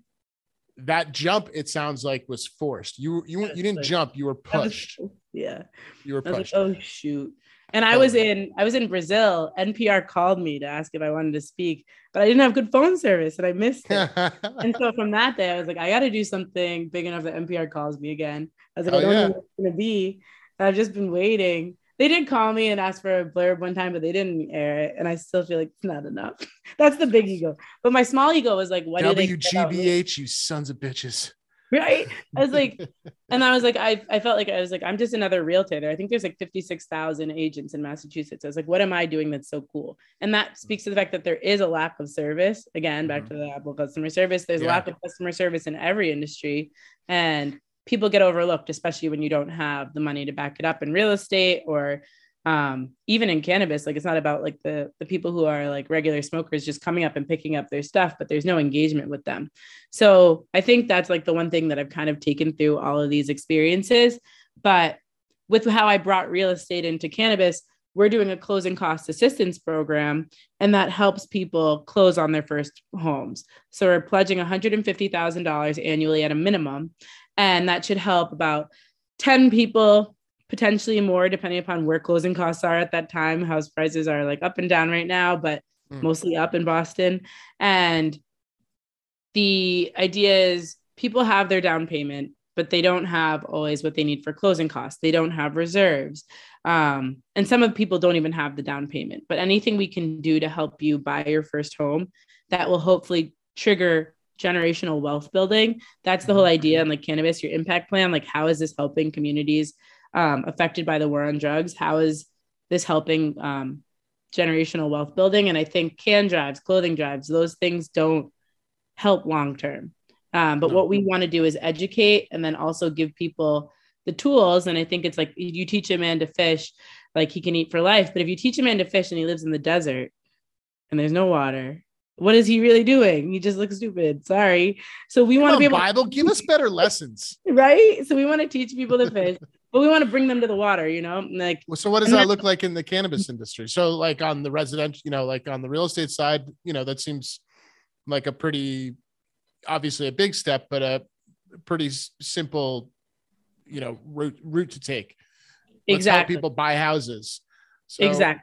A: that jump, it sounds like, was forced. You you you didn't
B: like-
A: jump. You were
B: I was-
A: pushed.
B: yeah
A: You were pushed.
B: like oh shoot and i was in i was in brazil npr called me to ask if i wanted to speak but i didn't have good phone service and i missed it [laughs] and so from that day i was like i got to do something big enough that npr calls me again i was like
A: Oh,
B: i don't
A: yeah.
B: know what it's going to be i've just been waiting they did call me and ask for a blurb one time but they didn't air it and i still feel like it's not enough [laughs] that's the big ego but my small ego was like what do they care about?
A: WGBH, you sons of bitches.
B: right i was like [laughs] and I was like, I, I felt like I was like, I'm just another realtor. I think there's like 56,000 agents in Massachusetts. I was like, what am I doing that's so cool? And that speaks to the fact that there is a lack of service. Again, back
A: Mhm.
B: to the Apple customer service. There's
A: Yeah.
B: a lack of customer service in every industry. And people get overlooked, especially when you don't have the money to back it up in real estate or um, even in cannabis. Like it's not about like the, the people who are like regular smokers just coming up and picking up their stuff, but there's no engagement with them. So I think that's like the one thing that I've kind of taken through all of these experiences. But with how I brought real estate into cannabis, we're doing a closing cost assistance program, and that helps people close on their first homes. So we're pledging $150,000 annually at a minimum, and that should help about 10 people, potentially more, depending upon where closing costs are at that time. House prices are like up and down right now, but
A: Mm.
B: mostly up in Boston. And the idea is people have their down payment, but they don't have always what they need for closing costs. They don't have reserves. Um, and some of people don't even have the down payment. But anything we can do to help you buy your first home that will hopefully trigger generational wealth building. That's the whole idea. And like cannabis, your impact plan, like how is this helping communities um, affected by the war on drugs? How is this helping um, generational wealth building? And I think can drives, clothing drives, those things don't help long term. Um, but what we want to do is educate and then also give people the tools. And I think it's like you teach a man to fish, like he can eat for life. But if you teach a man to fish and he lives in the desert and there's no water, what is he really doing? He just looks stupid. Sorry. So we want to be able
A: Bible, give us better lessons. [laughs]
B: right? So we want to teach people to fish, [laughs] but we want to bring them to the water, you know? Like
A: Well, So what does that look like in the cannabis industry? So like on the residential, you know, like on the real estate side, you know, that seems like a pretty obviously a big step, but a pretty simple, you know, route route to take. Let's
B: exactly.
A: people buy houses. So
B: exactly.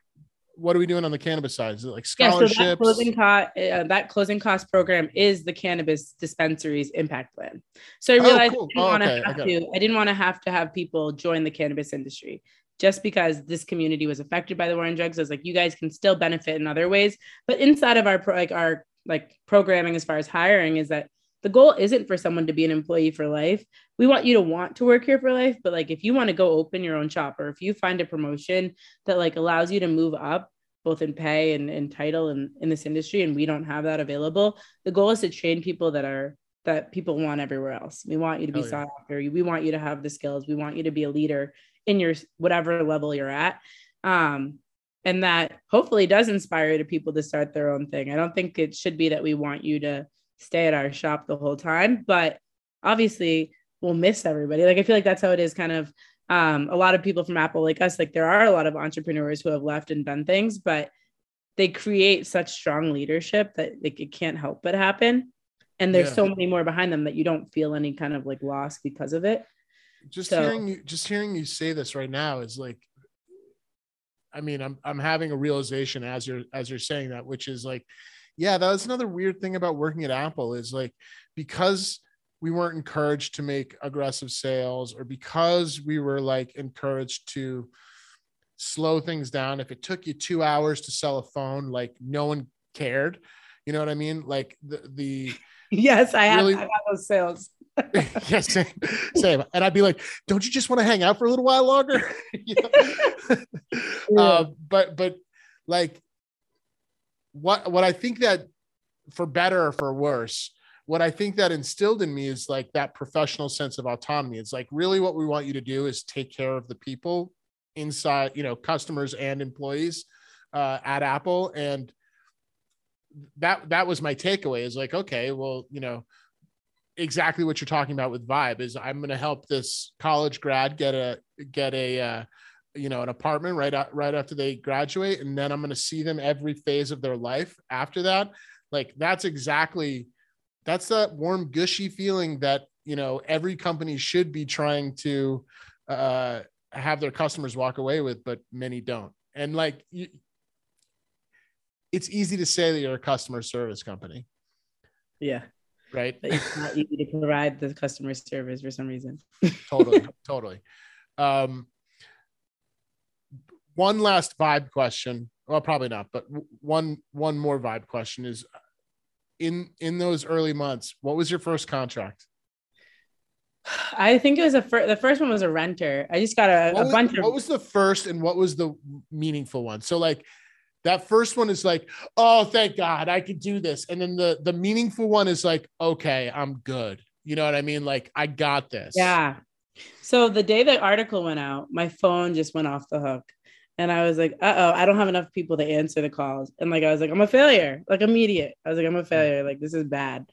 A: What are we doing on the cannabis side? Is it like scholarships?
B: Yeah, so that closing cost, uh, that closing cost program is the cannabis dispensaries impact plan. So I
A: Oh,
B: realized
A: cool.
B: I didn't
A: Oh,
B: want
A: okay,
B: to have
A: okay.
B: to. I didn't want to have to have people join the cannabis industry just because this community was affected by the war on drugs. I was like, you guys can still benefit in other ways, but inside of our pro, like our like programming as far as hiring is that the goal isn't for someone to be an employee for life. We want you to want to work here for life, but like if you want to go open your own shop or if you find a promotion that like allows you to move up both in pay and, and title and in this industry and we don't have that available the goal is to train people that are that people want everywhere else. We want you to be
A: yeah.
B: sought after we want you to have the skills. We want you to be a leader in your whatever level you're at. Um and that hopefully does inspire to people to start their own thing. I don't think it should be that we want you to stay at our shop the whole time but obviously we'll miss everybody like i feel like that's how it is kind of um, a lot of people from Apple, like us, like there are a lot of entrepreneurs who have left and done things, but they create such strong leadership that like it can't help but happen. And there's
A: Yeah.
B: so many more behind them that you don't feel any kind of like loss because of it.
A: just
B: So-
A: hearing you just hearing you say this right now is like i mean i'm i'm having a realization as you're as you're saying that which is like yeah that was another weird thing about working at apple is like because we weren't encouraged to make aggressive sales or because we were like encouraged to slow things down if it took you two hours to sell a phone like no one cared you know what i mean like the the [laughs]
B: yes, I have,
A: Really-
B: I have those sales. [laughs]
A: yeah, same, same. And I'd be like, "Don't you just want to hang out for a little while longer?" [laughs] Know? uh, but but like, what what I think that for better or for worse, what I think that instilled in me is like that professional sense of autonomy. It's like really what we want you to do is take care of the people inside, you know, customers and employees uh, at Apple, and that that was my takeaway. Is like, okay, well, you know exactly what you're talking about with vibe is i'm going to help this college grad get a get a uh, you know an apartment right out, right after they graduate and then i'm going to see them every phase of their life after that. Like that's exactly that's that warm gushy feeling that you know every company should be trying to uh have their customers walk away with but many don't. And like you, it's easy to say that you're a customer service company.
B: Yeah.
A: right?
B: But it's not easy to provide the customer service for some reason.
A: totally [laughs] totally. Um one last vibe question. Well probably not but one one more vibe question is in in those early months what was your first contract?
B: I think it was a fir- the first one was a renter. I just got a, a
A: was,
B: bunch of
A: what was the first and what was the meaningful one? So like that first one is like oh thank god i could do this. And then the the meaningful one is like okay i'm good. You know what i mean? Like i got this.
B: Yeah. So the day the article went out, my phone just went off the hook. And I was like, uh oh, I don't have enough people to answer the calls. And like, I was like, I'm a failure, like immediate. I was like, I'm a failure. Like, this is bad.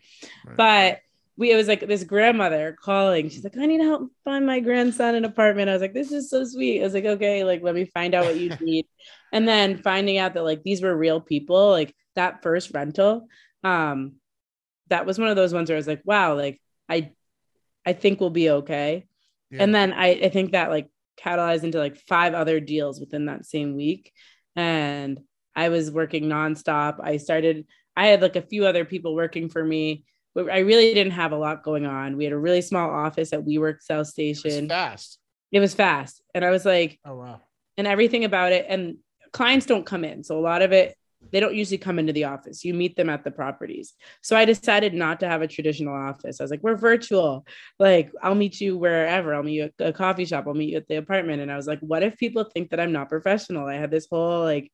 A: Right.
B: But we, it was like this grandmother calling. She's like, I need help find my grandson an apartment. I was like, this is so sweet. I was like, okay, like, let me find out what you [laughs] need. and then finding out that like these were real people, like that first rental, um, that was one of those ones where I was like, wow, like, I, I think we'll be okay.
A: Yeah.
B: And then I, I think that like catalyzed into like five other deals within that same week. And I was working nonstop. I started, I had like a few other people working for me, but I really didn't have a lot going on. We had a really small office at WeWork South Station.
A: fast
B: It was fast. And I was like,
A: oh wow
B: and everything about it. And clients don't come in. So a lot of it, they don't usually come into the office. You meet them at the properties. So I decided not to have a traditional office. I was like, we're virtual. Like, I'll meet you wherever. I'll meet you at a coffee shop. I'll meet you at the apartment. And I was like, what if people think that I'm not professional? I had this whole like,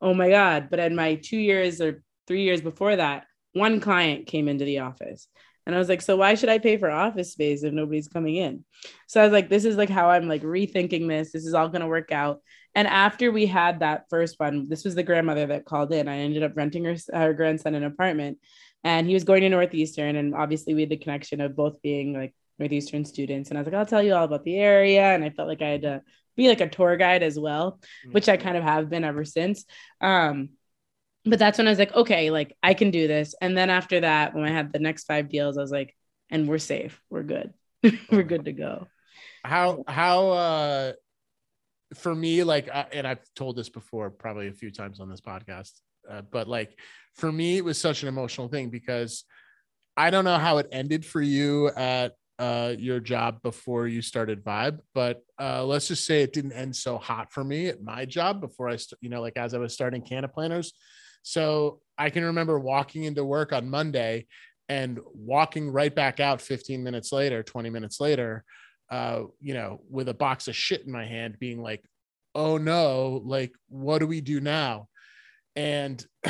B: oh my God. But in my two years or three years before that, one client came into the office. And I was like, so why should I pay for office space if nobody's coming in? So I was like, this is like how I'm like rethinking this. This is all going to work out. And after we had that first one, this was the grandmother that called in. I ended up renting her, her grandson an apartment and he was going to Northeastern. And obviously, we had the connection of both being like Northeastern students. And I was like, I'll tell you all about the area. And I felt like I had to be like a tour guide as well, which I kind of have been ever since. Um, but that's when I was like, okay, like I can do this. And then after that, when I had the next five deals, I was like, and we're safe, we're good, [laughs] we're good to go.
A: how how uh for me, like, I, and I've told this before, probably a few times on this podcast, uh, but like, for me, it was such an emotional thing because I don't know how it ended for you at uh, your job before you started Vibe, but uh, let's just say it didn't end so hot for me at my job before I, st- you know, like as I was starting Cannaplanners. So I can remember walking into work on Monday and walking right back out 15 minutes later, 20 minutes later, uh, you know, with a box of shit in my hand, being like, oh no, like, what do we do now? And [clears throat]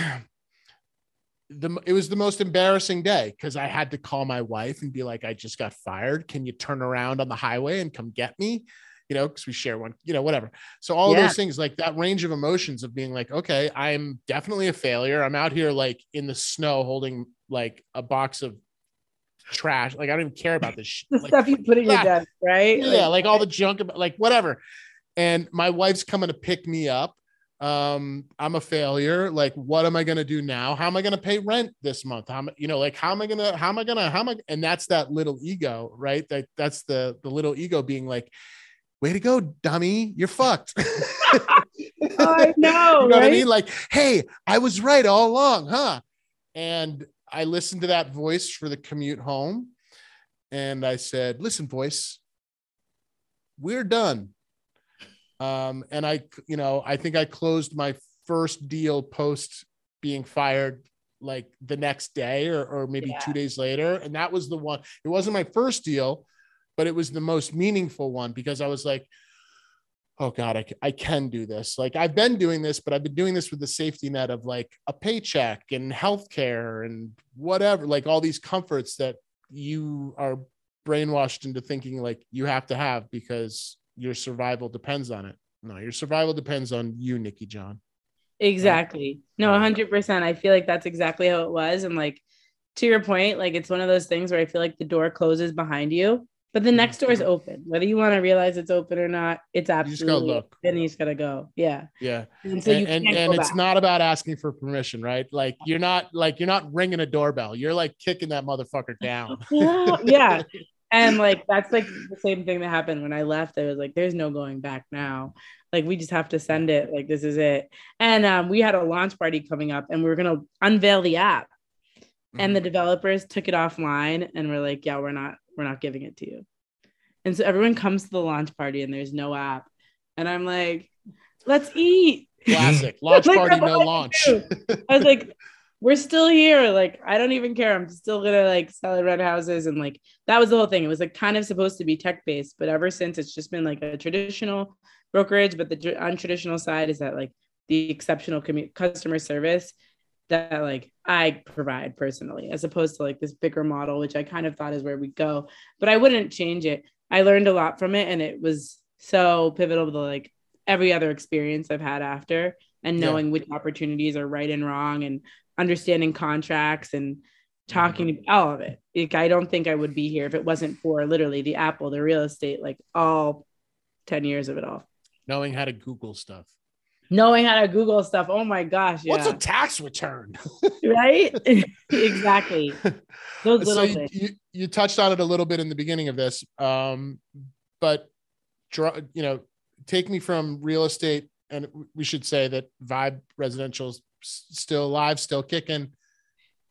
A: the it was the most embarrassing day because I had to call my wife and be like, I just got fired. Can you turn around on the highway and come get me? You know, because we share one, you know, whatever. So all yeah. those things, like that range of emotions of being like, okay, I'm definitely a failure. I'm out here like in the snow holding like a box of trash. Like I don't even care about this shit. [laughs]
B: the
A: like,
B: stuff you put in your desk, right?
A: Yeah, like, like all the junk, like whatever. And my wife's coming to pick me up um i'm a failure like what am i going to do now how am i going to pay rent this month how am you know like how am i going to how am i going to how am i and that's that little ego right that that's the the little ego being like way to go dummy you're fucked
B: oh, [laughs] [laughs] i know
A: you know
B: right?
A: what i mean like hey i was right all along huh and i listened to that voice for the commute home and i said listen voice we're done um, and I, you know, I think I closed my first deal post being fired like the next day or, or maybe yeah. two days later. And that was the one, it wasn't my first deal, but it was the most meaningful one because I was like, oh God, I, I can do this. Like I've been doing this, but I've been doing this with the safety net of like a paycheck and healthcare and whatever, like all these comforts that you are brainwashed into thinking like you have to have because your survival depends on it. No, your survival depends on you, Nikki John.
B: Exactly. No, 100%. I feel like that's exactly how it was. And like to your point, like it's one of those things where I feel like the door closes behind you, but the next door is open. Whether you want to realize it's open or not, it's absolutely you look. And you just gotta go. Yeah.
A: Yeah. And so you and, and, and it's not about asking for permission, right? Like you're not like you're not ringing a doorbell. You're like kicking that motherfucker down. [laughs]
B: yeah and [laughs] like that's like the same thing that happened when I left. I was like, there's no going back now. Like we just have to send it. Like this is it. And um, we had a launch party coming up, and we were gonna unveil the app. Mm-hmm. And the mm-hmm. developers took it offline, and we're like, yeah, we're not, we're not giving it to you. And so everyone comes to the launch party, and there's no app. And I'm like, let's eat.
A: Classic [laughs] launch like, party, no launch.
B: I was like, [laughs] we're still here. Like, I don't even care. I'm still gonna like sell red houses. And like that was the whole thing. It was like kind of supposed to be tech based, but ever since it's just been like a traditional brokerage. But the untraditional side is that like the exceptional commu- customer service that like I provide personally, as opposed to like this bigger model, which I kind of thought is where we go. But I wouldn't change it. I learned a lot from it, and it was so pivotal to like every other experience I've had after and knowing yeah. which opportunities are right and wrong and understanding contracts and talking mm-hmm. all of it. Like, I don't think I would be here if it wasn't for literally the Apple, the real estate, like all 10 years of it all.
A: Knowing how to Google stuff.
B: Knowing how to Google stuff. Oh my gosh. Yeah.
A: What's a tax return?
B: right? [laughs] [laughs] exactly.
A: Those little so things. You, you touched on it a little bit in the beginning of this. Um, but you know, take me from real estate, and we should say that Vibe Residential still alive, still kicking.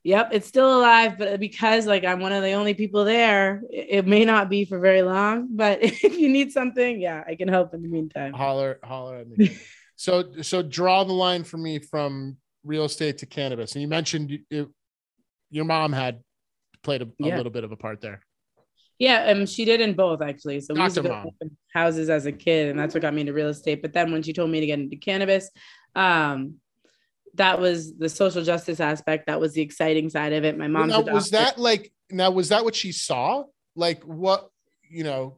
B: Yep, it's still alive, but because like I'm one of the only people there, it may not be for very long. But [laughs] if you need something, yeah, I can help in the meantime.
A: Holler, holler at me. So, so draw the line for me from real estate to cannabis. And you mentioned it, your mom had played a, a yeah. little bit of a part there.
B: Yeah, um, she did in both actually. So we used to go houses as a kid, and that's what got me into real estate. But then when she told me to get into cannabis, um, that was the social justice aspect. That was the exciting side of it. My mom
A: well, was that like now was that what she saw? Like what you know?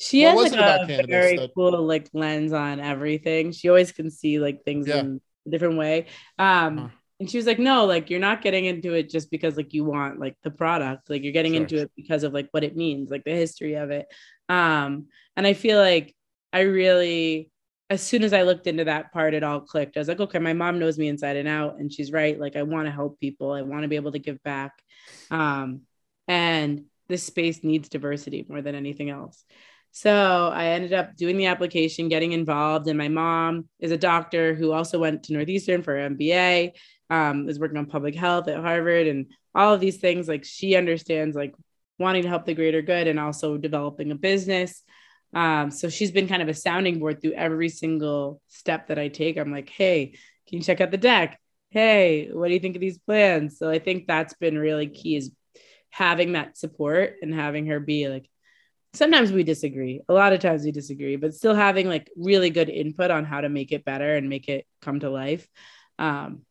B: She has like a very that... cool like lens on everything. She always can see like things yeah. in a different way. Um, uh-huh. and she was like, no, like you're not getting into it just because like you want like the product. Like you're getting sure. into it because of like what it means, like the history of it. Um, and I feel like I really as soon as I looked into that part, it all clicked. I was like, okay, my mom knows me inside and out, and she's right. Like, I want to help people. I want to be able to give back. Um, and this space needs diversity more than anything else. So I ended up doing the application, getting involved. And my mom is a doctor who also went to Northeastern for her MBA, um, is working on public health at Harvard and all of these things. Like she understands like wanting to help the greater good and also developing a business. Um, so she's been kind of a sounding board through every single step that I take. I'm like, hey, can you check out the deck? Hey, what do you think of these plans? So I think that's been really key is having that support and having her be like, sometimes we disagree. A lot of times we disagree, but still having like really good input on how to make it better and make it come to life. Um,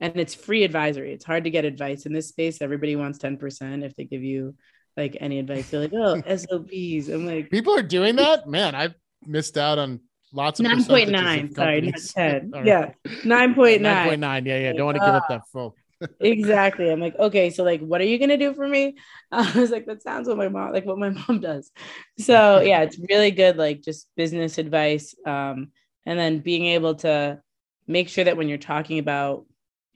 B: and it's free advisory. It's hard to get advice in this space. Everybody wants 10% if they give you like any advice. They're like, oh, [laughs] SOPs. I'm like,
A: people are doing [laughs] that. Man, I've missed out on lots of
B: 9.9. Sorry, not 10. [laughs] Right. Yeah, 9.9.
A: 9.9. Yeah, yeah. Don't want to give up that full.
B: Exactly. I'm like, okay, so like, what are you gonna do for me? [laughs] I was like, that sounds what my mom, like what my [laughs] mom does. So yeah, it's really good, like just business advice. Um, and then being able to make sure that when you're talking about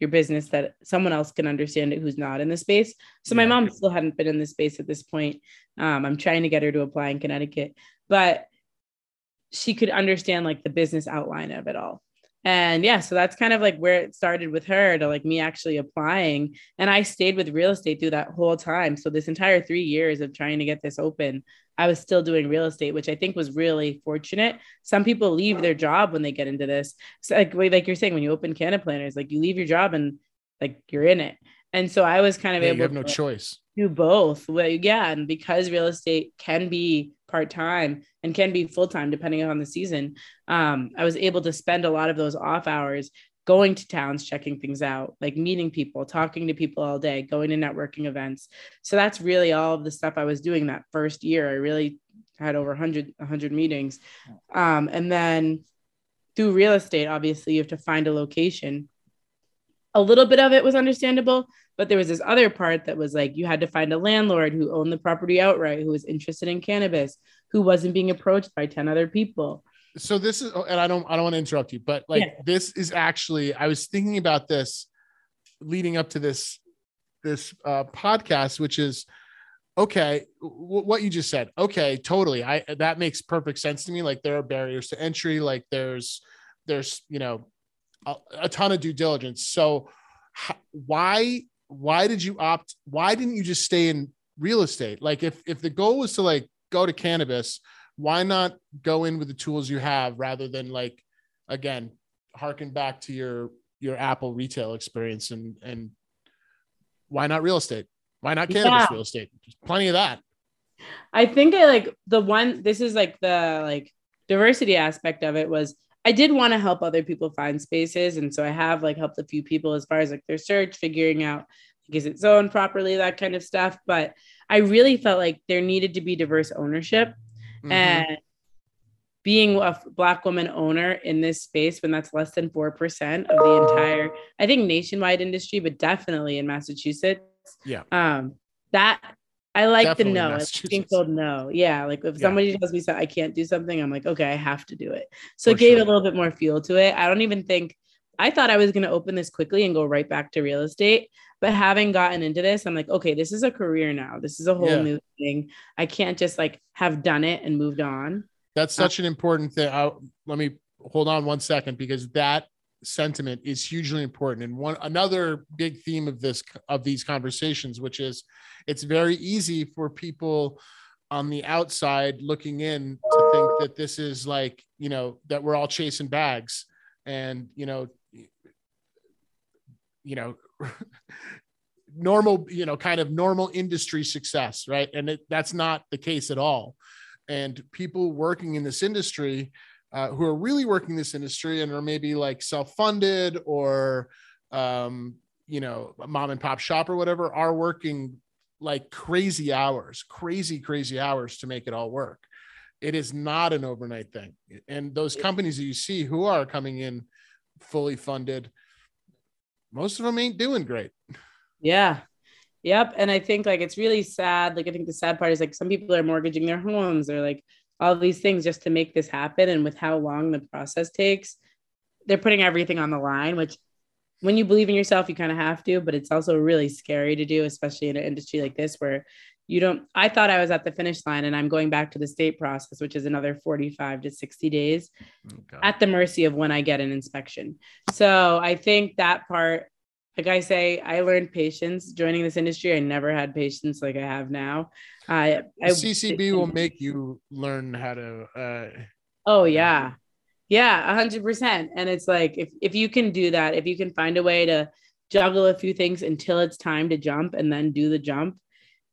B: your business that someone else can understand it who's not in the space. So my mom still hadn't been in the space at this point. Um, I'm trying to get her to apply in Connecticut, but she could understand like the business outline of it all. And yeah, so that's kind of like where it started with her to like me actually applying. And I stayed with real estate through that whole time. So this entire three years of trying to get this open, I was still doing real estate, which I think was really fortunate. Some people leave their job when they get into this. So like like you're saying, when you open Cannaplanners like you leave your job and like you're in it. And so I was kind of
A: yeah,
B: able
A: you have no
B: to
A: choice.
B: Do both. Well, yeah. And because real estate can be part-time and can be full-time depending on the season, um, I was able to spend a lot of those off hours going to towns, checking things out, like meeting people, talking to people all day, going to networking events. So that's really all of the stuff I was doing that first year. I really had over 100, 100 meetings. Um, and then through real estate, obviously, you have to find a location. A little bit of it was understandable, but there was this other part that was like you had to find a landlord who owned the property outright, who was interested in cannabis, who wasn't being approached by 10 other people.
A: So this is and i don't i don't want to interrupt you but like yeah. this is actually i was thinking about this leading up to this this uh, podcast which is okay w- what you just said. Okay totally. I that makes perfect sense to me. Like there are barriers to entry like there's there's you know a, a ton of due diligence. So h- why why did you opt why didn't you just stay in real estate? Like if if the goal was to like go to cannabis why not go in with the tools you have rather than like again harken back to your your apple retail experience and and why not real estate? Why not cannabis yeah. real estate? There's plenty of that.
B: I think i like the one this is like the like diversity aspect of it was i did want to help other people find spaces and so i have like helped a few people as far as like their search figuring out like, is it zoned properly that kind of stuff but i really felt like there needed to be diverse ownership Mm-hmm. And being a black woman owner in this space when that's less than 4% of the entire i think nationwide industry but definitely in massachusetts
A: yeah
B: um that i like definitely the no being told no yeah like if yeah. somebody tells me so i can't do something i'm like okay i have to do it so For it gave sure. a little bit more fuel to it i don't even think i thought i was going to open this quickly and go right back to real estate but having gotten into this, I'm like, okay, this is a career now. This is a whole yeah. new thing. I can't just like have done it and moved on.
A: That's uh, such an important thing. I'll, let me hold on one second because that sentiment is hugely important. And one another big theme of this of these conversations, which is it's very easy for people on the outside looking in to think that this is like, you know, that we're all chasing bags and, you know, you know, [laughs] normal, you know, kind of normal industry success, right? And it, that's not the case at all. And people working in this industry uh, who are really working this industry and are maybe like self-funded or um, you know, mom and pop shop or whatever are working like crazy hours, crazy, crazy hours to make it all work. It is not an overnight thing. And those companies that you see who are coming in fully funded, most of them ain't doing great.
B: Yeah. Yep. And I think like it's really sad. Like I think the sad part is like some people are mortgaging their homes or like all these things just to make this happen. And with how long the process takes, they're putting everything on the line, which when you believe in yourself, you kind of have to, but it's also really scary to do, especially in an industry like this where you don't i thought i was at the finish line and i'm going back to the state process which is another 45 to 60 days at the mercy of when i get an inspection so i think that part like i say i learned patience joining this industry. I never had patience like i have now. I,
A: I CCC [laughs] will make you learn how to uh
B: oh yeah. yeah. A 100% and it's like if, if you can do that if you can find a way to juggle a few things until it's time to jump and then do the jump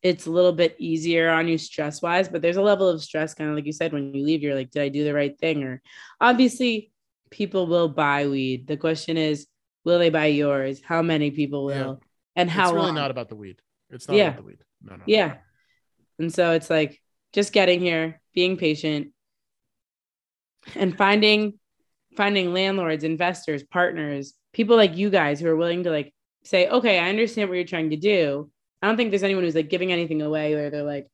B: it's a little bit easier on you stress wise, but there's a level of stress, kind of like you said, when you leave, you're like, did I do the right thing? Or obviously, people will buy weed. The question is, will they buy yours? How many people will? Yeah. And how
A: It's really
B: long?
A: not about the weed. It's not yeah. about the weed. No, no.
B: Yeah. And so it's like just getting here, being patient, and finding finding landlords, investors, partners, people like you guys who are willing to like say, okay, I understand what you're trying to do I don't think there's anyone who's like giving anything away where they're like,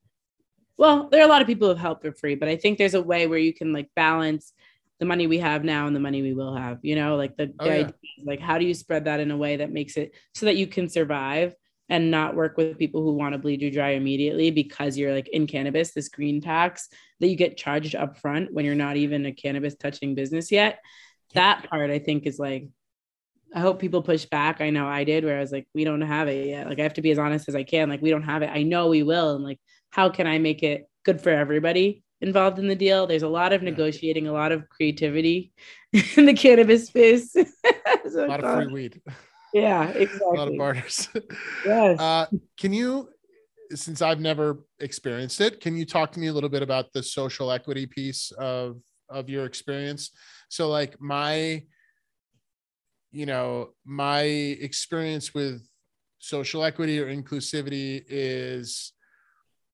B: well, there are a lot of people who have helped for free, but I think there's a way where you can like balance the money we have now and the money we will have, you know, like the, oh, the yeah. idea is like, how do you spread that in a way that makes it so that you can survive and not work with people who want to bleed you dry immediately because you're like in cannabis, this green tax that you get charged up front when you're not even a cannabis touching business yet. That part I think is like I hope people push back. I know I did, where I was like, we don't have it yet. Like, I have to be as honest as I can. Like, we don't have it. I know we will. And like, how can I make it good for everybody involved in the deal? There's a lot of negotiating, a lot of creativity [laughs] in the cannabis space. [laughs]
A: a lot of free weed.
B: Yeah, exactly. [laughs]
A: a lot of barters.
B: yes.
A: Uh, can you, since I've never experienced it, can you talk to me a little bit about the social equity piece of of your experience? So, like my you know, my experience with social equity or inclusivity is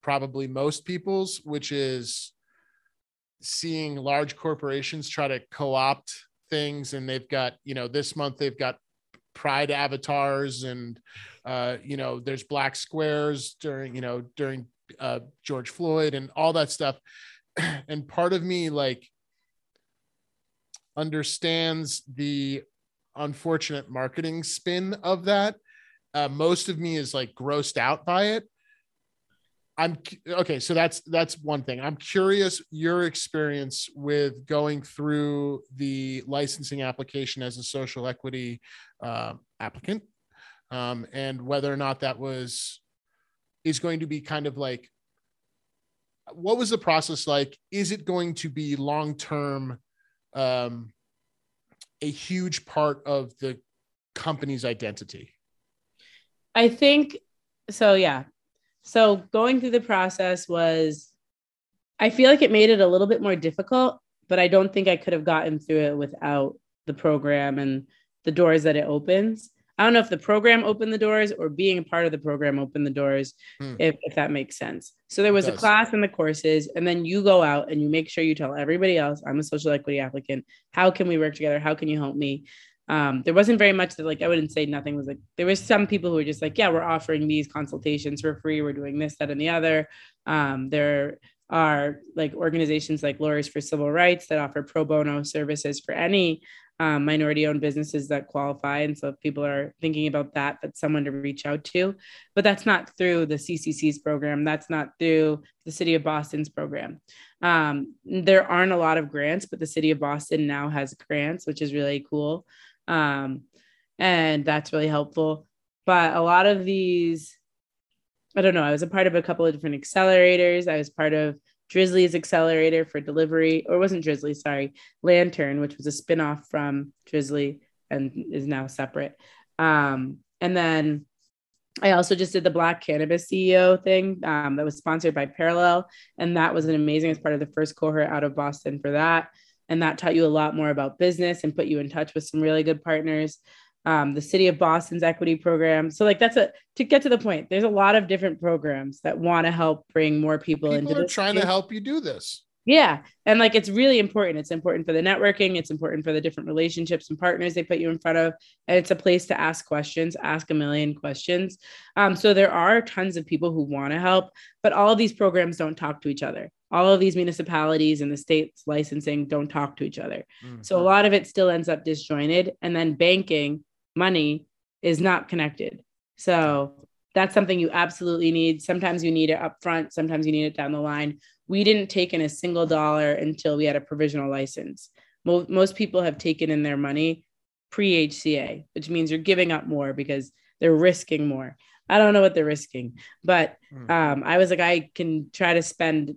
A: probably most people's, which is seeing large corporations try to co-opt things and they've got, you know, this month they've got pride avatars and uh, you know, there's black squares during, you know, during uh, George Floyd and all that stuff. [clears throat] and part of me like understands the unfortunate marketing spin of that. Uh, most of me is like grossed out by it. I'm okay. So that's that's one thing. I'm curious your experience with going through the licensing application as a social equity uh, applicant, um, and whether or not that was is going to be kind of like what was the process like? Is it going to be long term? Um, a huge part of the company's identity?
B: I think so, yeah. So going through the process was, I feel like it made it a little bit more difficult, but I don't think I could have gotten through it without the program and the doors that it opens. I don't know if the program opened the doors or being a part of the program opened the doors, hmm. if, if that makes sense. So there was a class and the courses, and then you go out and you make sure you tell everybody else, I'm a social equity applicant. How can we work together? How can you help me? Um, there wasn't very much that like I wouldn't say nothing was like there was some people who were just like, yeah, we're offering these consultations for free. We're doing this, that, and the other. Um, there are like organizations like Lawyers for Civil Rights that offer pro bono services for any um, minority owned businesses that qualify. And so if people are thinking about that, that's someone to reach out to. But that's not through the CCC's program. That's not through the City of Boston's program. Um, there aren't a lot of grants, but the City of Boston now has grants, which is really cool. Um, and that's really helpful. But a lot of these, I don't know, I was a part of a couple of different accelerators. I was part of Drizly's accelerator for delivery, or wasn't Drizly, sorry, Lantern, which was a spinoff from Drizly and is now separate. Um, and then I also just did the Black Cannabis CEO thing um, that was sponsored by Parallel. And that was an amazing as part of the first cohort out of Boston for that. And that taught you a lot more about business and put you in touch with some really good partners um, the city of Boston's equity program. So like that's a to get to the point. There's a lot of different programs that want to help bring more people,
A: people
B: into.
A: Are trying to help you do this.
B: Yeah, and like it's really important. It's important for the networking. It's important for the different relationships and partners they put you in front of. And it's a place to ask questions, ask a million questions. Um, so there are tons of people who want to help, but all of these programs don't talk to each other all of these municipalities and the state's licensing don't talk to each other. Mm-hmm. So a lot of it still ends up disjointed. And then banking money is not connected. So that's something you absolutely need. Sometimes you need it up front, sometimes you need it down the line. We didn't take in a single dollar until we had a provisional license. Most, most people have taken in their money pre HCA, which means you're giving up more because they're risking more. I don't know what they're risking, but hmm. um, I was like, I can try to spend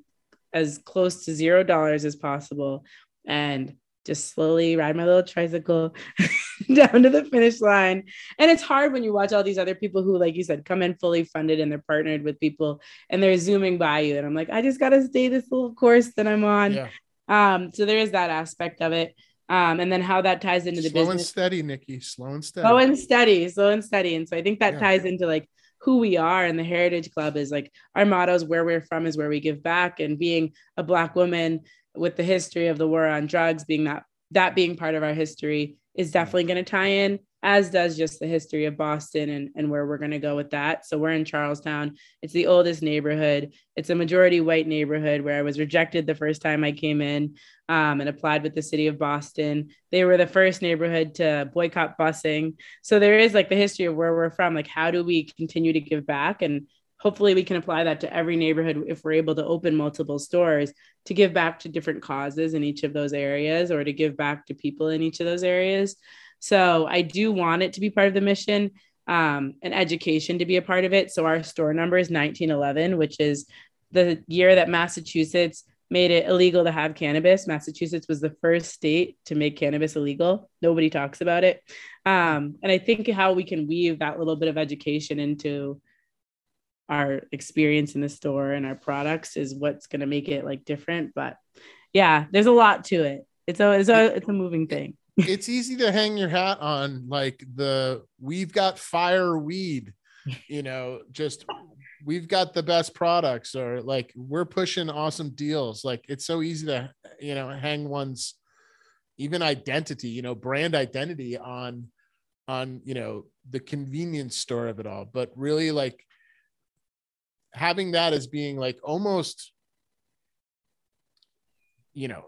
B: as close to zero dollars as possible and just slowly ride my little tricycle [laughs] down to the finish line. And it's hard when you watch all these other people who, like you said, come in fully funded and they're partnered with people and they're zooming by you. And I'm like, I just got to stay this little course that I'm on. Yeah. Um, so there is that aspect of it. Um, and then how that ties into the
A: slow
B: business.
A: and steady, Nikki. Slow and steady.
B: Slow and steady. Slow and steady. And so I think that yeah. ties into like who we are and the heritage club is like our motto is where we're from is where we give back and being a black woman with the history of the war on drugs being that that being part of our history is definitely going to tie in as does just the history of Boston and, and where we're going to go with that. So we're in Charlestown. It's the oldest neighborhood. It's a majority white neighborhood where I was rejected the first time I came in um, and applied with the city of Boston. They were the first neighborhood to boycott busing. So there is like the history of where we're from. Like, how do we continue to give back? And hopefully we can apply that to every neighborhood if we're able to open multiple stores to give back to different causes in each of those areas or to give back to people in each of those areas so i do want it to be part of the mission um, and education to be a part of it. So our store number is 1911 which is the year that massachusetts made it illegal to have cannabis. Massachusetts was the first state to make cannabis illegal. Nobody talks about it. Um, and i think how we can weave that little bit of education into our experience in the store and our products is what's going to make it like different. But yeah there's a lot to it. It's a it's a it's a moving thing
A: it's easy to hang your hat on like the we've got fire weed you know just we've got the best products or like we're pushing awesome deals. Like it's so easy to you know hang one's even identity you know brand identity on on you know the convenience store of it all. But really like having that as being like almost you know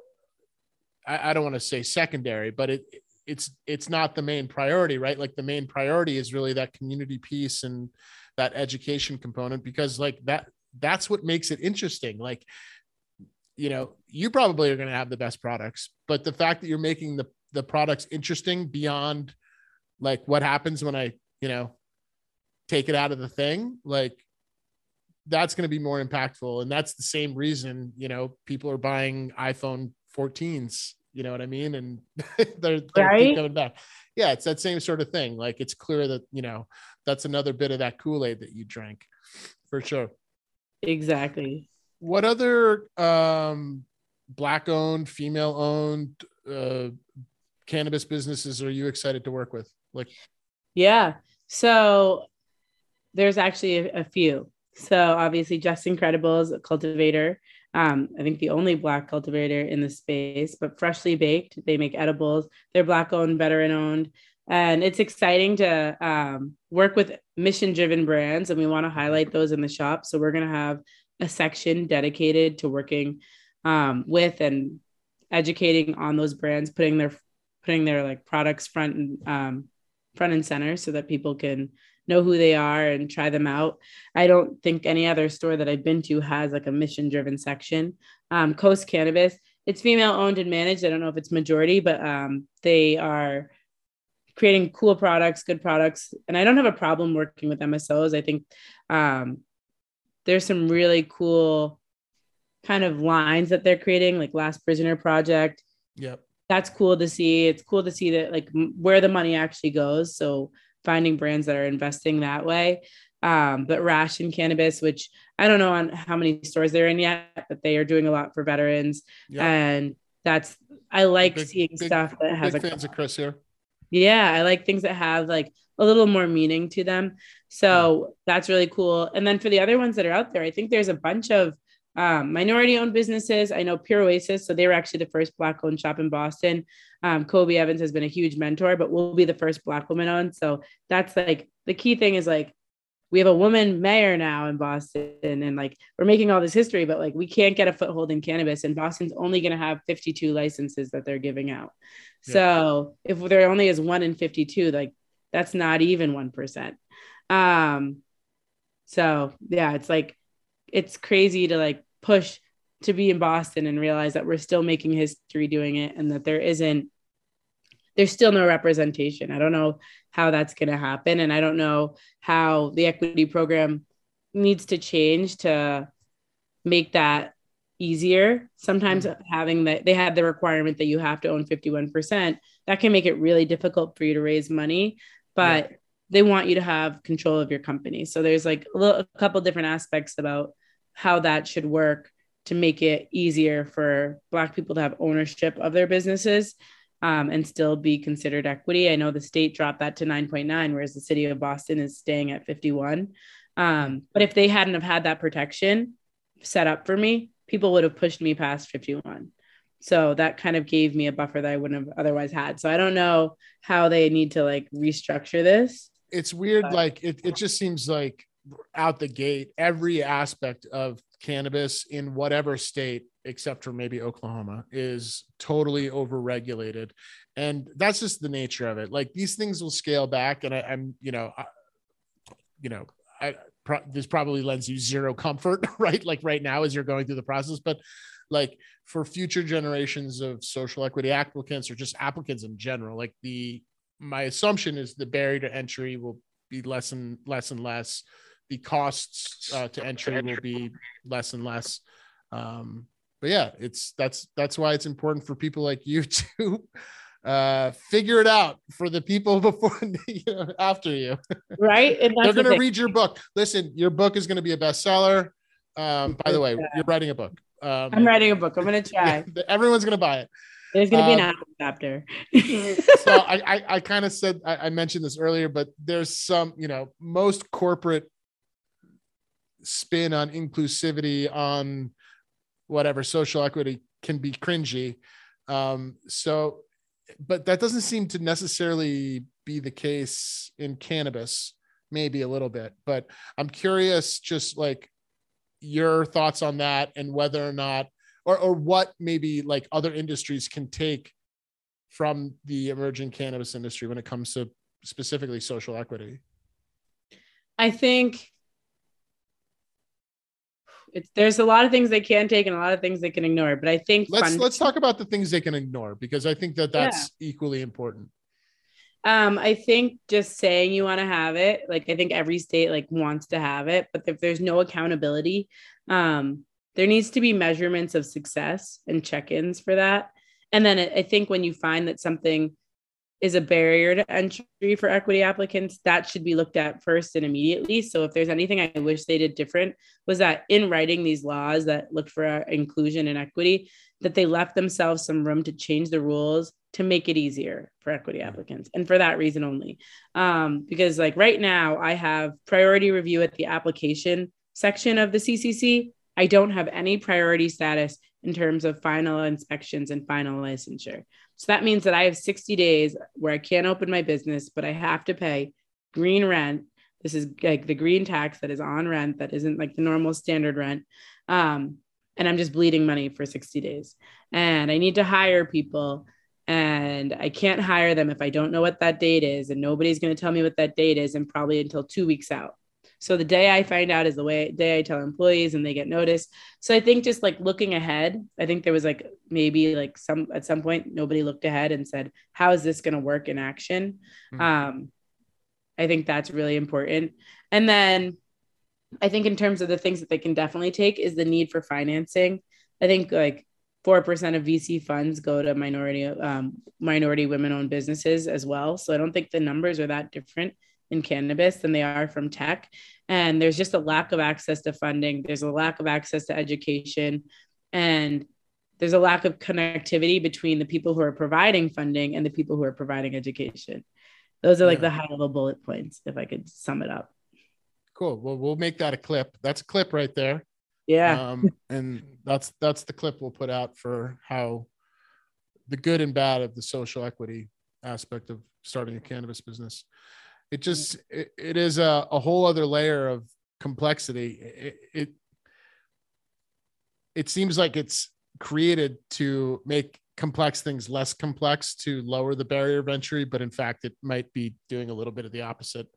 A: I, I don't want to say secondary but it it's it's not the main priority right? Like the main priority is really that community piece and that education component because like that that's what makes it interesting. Like you know you probably are going to have the best products but the fact that you're making the the products interesting beyond like what happens when i you know take it out of the thing like that's going to be more impactful. And that's the same reason you know people are buying iphone 14s you know what i mean? And [laughs] they're, they're right? coming back. Yeah it's that same sort of thing. Like it's clear that you know that's another bit of that kool-aid that you drank for sure.
B: Exactly.
A: What other um black owned female owned uh cannabis businesses are you excited to work with? Like
B: yeah. So there's actually a, a few. So obviously, Just Incredible is a cultivator. Um, I think the only black cultivator in the space, but freshly baked. They make edibles. They're black owned, veteran owned, and it's exciting to um, work with mission driven brands. And we want to highlight those in the shop. So we're going to have a section dedicated to working um, with and educating on those brands, putting their putting their like products front and um, front and center so that people can know who they are and try them out. I don't think any other store that I've been to has like a mission driven section. Um, Coast Cannabis, it's female owned and managed. I don't know if it's majority, but um, they are creating cool products, good products. And I don't have a problem working with MSOs. I think um, there's some really cool kind of lines that they're creating, like Last Prisoner Project.
A: Yep.
B: That's cool to see. It's cool to see that like where the money actually goes. So finding brands that are investing that way. Um, but Ration Cannabis, which I don't know on how many stores they're in yet, but they are doing a lot for veterans. Yep. And that's I like big, seeing big, stuff that has
A: big a fans of Chris here.
B: Yeah, I like things that have like a little more meaning to them. So yeah. that's really cool. And then for the other ones that are out there, I think there's a bunch of um, minority owned businesses. I know Pure Oasis, so they were actually the first Black owned shop in Boston. Um, Kobie Evans has been a huge mentor, but we'll be the first Black woman owned. So that's like the key thing is like we have a woman mayor now in Boston and like we're making all this history, but like we can't get a foothold in cannabis and Boston's only going to have 52 licenses that they're giving out. Yeah. So if there only is one in 52, like that's not even 1%. Um, So yeah, it's like it's crazy to like push to be in Boston and realize that we're still making history doing it and that there isn't there's still no representation. I don't know how that's going to happen and I don't know how the equity program needs to change to make that easier. Sometimes mm-hmm. having that they have the requirement that you have to own 51%, that can make it really difficult for you to raise money, but yeah. they want you to have control of your company. So there's like a, little, a couple different aspects about how that should work to make it easier for Black people to have ownership of their businesses um, and still be considered equity. I know the state dropped that to 9.9, whereas the city of Boston is staying at 51. Um, but if they hadn't have had that protection set up for me, people would have pushed me past 51. So that kind of gave me a buffer that I wouldn't have otherwise had. So I don't know how they need to like restructure this.
A: It's weird. But- like it, it just seems like out the gate, every aspect of cannabis in whatever state except for maybe Oklahoma is totally overregulated. And that's just the nature of it. Like these things will scale back and I, am you know I, you know I pro- this probably lends you zero comfort [laughs] right? Like right now as you're going through the process but like for future generations of social equity applicants or just applicants in general like the my assumption is the barrier to entry will be less and less and less the costs uh, to entry will be less and less. Um, but yeah, it's that's that's why it's important for people like you [laughs] to uh, figure it out for the people [laughs] before you [laughs] know, after you.
B: Right,
A: and they're going to read your book. Listen, your book is going to be a bestseller. Um, by the way, you're writing a book. Um,
B: I'm writing a book. I'm going to try.
A: Everyone's going to buy it.
B: There's going to be an um, Apple chapter.
A: so I, I, I kind of said I, I mentioned this earlier, but there's some, you know, most corporate spin on inclusivity on whatever social equity can be cringy. Um, so but that doesn't seem to necessarily be the case in cannabis maybe a little bit but i'm curious just like your thoughts on that and whether or not or or what maybe like other industries can take from the emerging cannabis industry when it comes to specifically social equity.
B: I think it's there's a lot of things they can take and a lot of things they can ignore. But I think
A: let's fund- let's talk about the things they can ignore because I think that that's yeah. equally important.
B: Um, I think just saying you want to have it, like I think every state like wants to have it, but if there's no accountability, um, there needs to be measurements of success and check-ins for that. And then I think when you find that something is a barrier to entry for equity applicants that should be looked at first and immediately. So if there's anything i wish they did different was that in writing these laws that look for inclusion and equity that they left themselves some room to change the rules to make it easier for equity applicants and for that reason only. Um, because like right now i have priority review at the application section of the CCC i don't have any priority status in terms of final inspections and final licensure so that means that I have 60 days where I can't open my business, but I have to pay green rent. This is like the green tax that is on rent, that isn't like the normal standard rent. Um, and I'm just bleeding money for 60 days. And I need to hire people. And I can't hire them if I don't know what that date is. And nobody's going to tell me what that date is, and probably until two weeks out. So the day I find out is the way day I tell employees and they get noticed. So I think just like looking ahead, I think there was like maybe like some at some point nobody looked ahead and said, how is this going to work in action? Mm-hmm. Um, I think that's really important. And then I think in terms of the things that they can definitely take is the need for financing. I think like 4% of VC funds go to minority um, minority women owned businesses as well. So I don't think the numbers are that different in cannabis than they are from tech. And there's just a lack of access to funding, there's a lack of access to education, and there's a lack of connectivity between the people who are providing funding and the people who are providing education. Those are like the high level bullet points, if I could sum it up.
A: Cool. Well, we'll make that a clip. That's a clip right there.
B: Yeah.
A: Um, and that's that's the clip we'll put out for how the good and bad of the social equity aspect of starting a cannabis business it just it, it is a, a whole other layer of complexity it, it it seems like it's created to make complex things less complex to lower the barrier of entry but in fact it might be doing a little bit of the opposite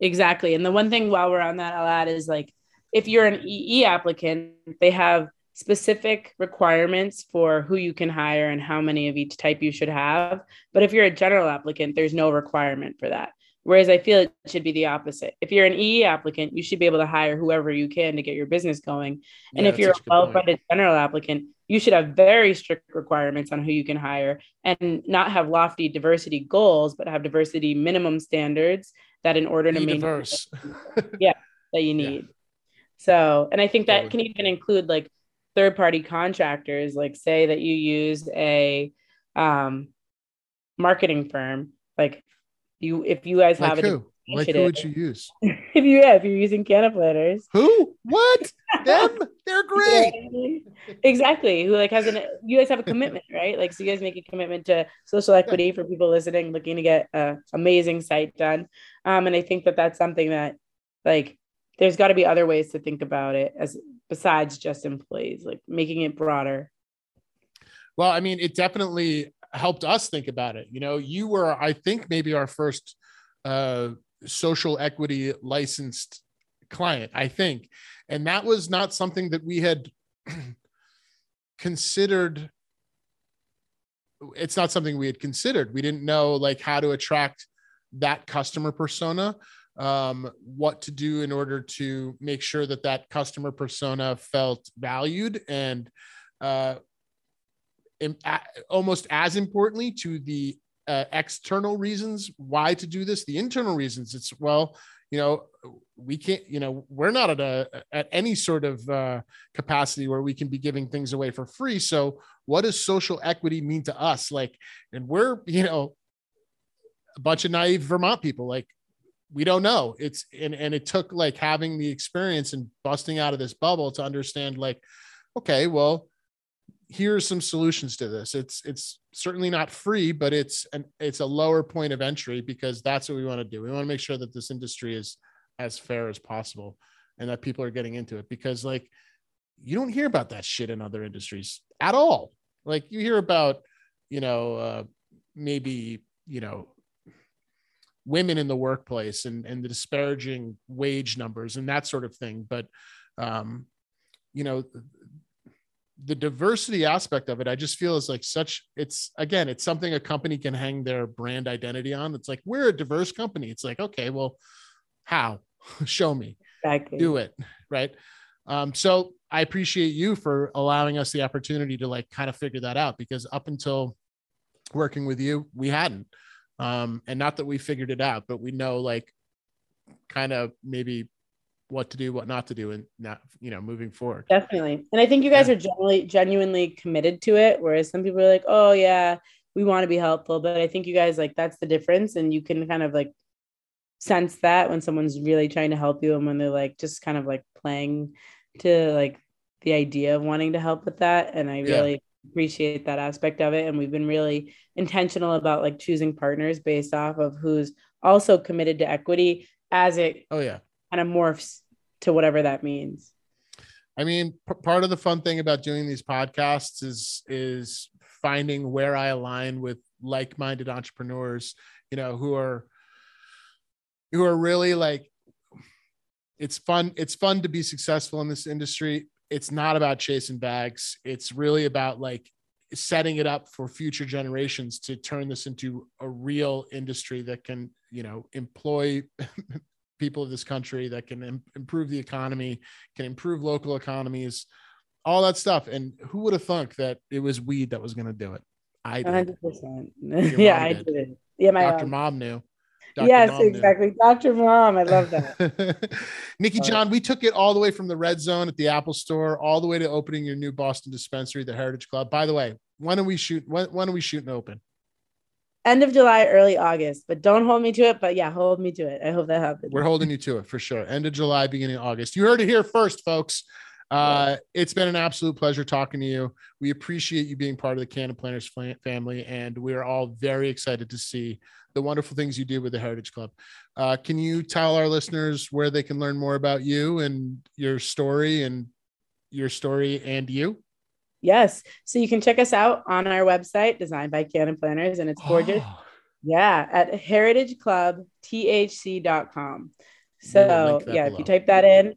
B: Exactly. And the one thing while we're on that, I'll add is like if you're an EE applicant, they have specific requirements for who you can hire and how many of each type you should have. But if you're a general applicant, there's no requirement for that. Whereas I feel it should be the opposite. If you're an EE applicant, you should be able to hire whoever you can to get your business going. And yeah, if you're a well funded general applicant, you should have very strict requirements on who you can hire and not have lofty diversity goals, but have diversity minimum standards that in order to maintain diverse. [laughs] yeah, that you need. Yeah. So, and I think that can even include like third party contractors, like say that you use a um, marketing firm, like you, if you guys
A: like
B: have
A: who? Like who would you use? [laughs]
B: if you yeah, if you're using Cannaplanners.
A: Who? What? Them? They're [laughs] great.
B: exactly. Who like has an you guys have a commitment, right? Like so you guys make a commitment to social equity for people listening, looking to get a amazing site done. Um, and I think that that's something that like there's got to be other ways to think about it as besides just employees, like making it broader.
A: Well, I mean, it definitely helped us think about it. You know, you were, I think, maybe our first uh, social equity licensed client, I think. And that was not something that we had [clears throat] considered. It's not something we had considered. We didn't know like how to attract that customer persona, um, what to do in order to make sure that that customer persona felt valued and uh, almost as importantly to the uh, external reasons why to do this the internal reasons. It's well you know we can't you know we're not at a at any sort of uh, capacity where we can be giving things away for free. So what does social equity mean to us? Like and we're you know a bunch of naive vermont people. Like we don't know. It's and and it took like having the experience and busting out of this bubble to understand like okay well here's some solutions to this. It's it's certainly not free but it's an it's a lower point of entry because that's what we want to do. We want to make sure that this industry is as fair as possible and that people are getting into it because like you don't hear about that shit in other industries at all. Like you hear about you know uh, maybe you know women in the workplace and and the disparaging wage numbers and that sort of thing but um you know the diversity aspect of it, I just feel is like such. It's again, it's something a company can hang their brand identity on. It's like we're a diverse company. It's like okay, well, how? [laughs] Show me. Exactly. Do it right. Um, so I appreciate you for allowing us the opportunity to like kind of figure that out because up until working with you, we hadn't. Um, and not that we figured it out, but we know like kind of maybe what to do, what not to do, and not, you know, moving forward.
B: Definitely. And I think you guys yeah. are generally genuinely committed to it. Whereas some people are like, oh, yeah, we want to be helpful. But I think you guys like that's the difference. And you can kind of like sense that when someone's really trying to help you and when they're like just kind of like playing to like the idea of wanting to help with that. And I really. Appreciate that aspect of it. And we've been really intentional about like choosing partners based off of who's also committed to equity as it
A: oh yeah
B: kind of morphs to whatever that means.
A: I mean, p- part of the fun thing about doing these podcasts is is finding where I align with like-minded entrepreneurs, you know, who are who are really like it's fun it's fun to be successful in this industry. It's not about chasing bags. It's really about like setting it up for future generations to turn this into a real industry that can, you know, employ [laughs] people of this country that can Im- improve the economy, can improve local economies, all that stuff. And who would have thunk that it was weed that was going to do it? I did.
B: 100%. [laughs] yeah, I did. Yeah, my
A: Dr. Um, mom knew.
B: Dr. Yes, Mom exactly. Knew. Dr. Mom, I love that. [laughs]
A: Nikki John, we took it all the way from the red zone at the Apple store, all the way to opening your new Boston dispensary, the Heritage Club. By the way, when are we shoot? When, when are we shooting open?
B: end of July, early August, but don't hold me to it. But yeah, hold me to it. I hope that happens.
A: We're holding you to it for sure. End of July, beginning of August. You heard it here first, folks. Uh, it's been an absolute pleasure talking to you. We appreciate you being part of the Cannaplanners family, and we're all very excited to see the wonderful things you do with the Heritage Club. Uh, can you tell our listeners where they can learn more about you and your story and your story and you?
B: Yes. So you can check us out on our website, designed by Cannaplanners, and it's gorgeous. Oh. Yeah, at heritageclubthc.com. So yeah, below. if you type that in,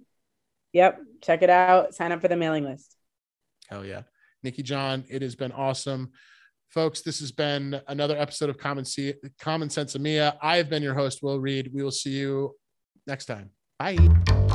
B: yep, check it out. Sign up for the mailing list.
A: Hell yeah. Nikki John, it has been awesome. Folks, this has been another episode of Common, C- Common Sensemilla. I have been your host, Will Reed. We will see you next time. Bye.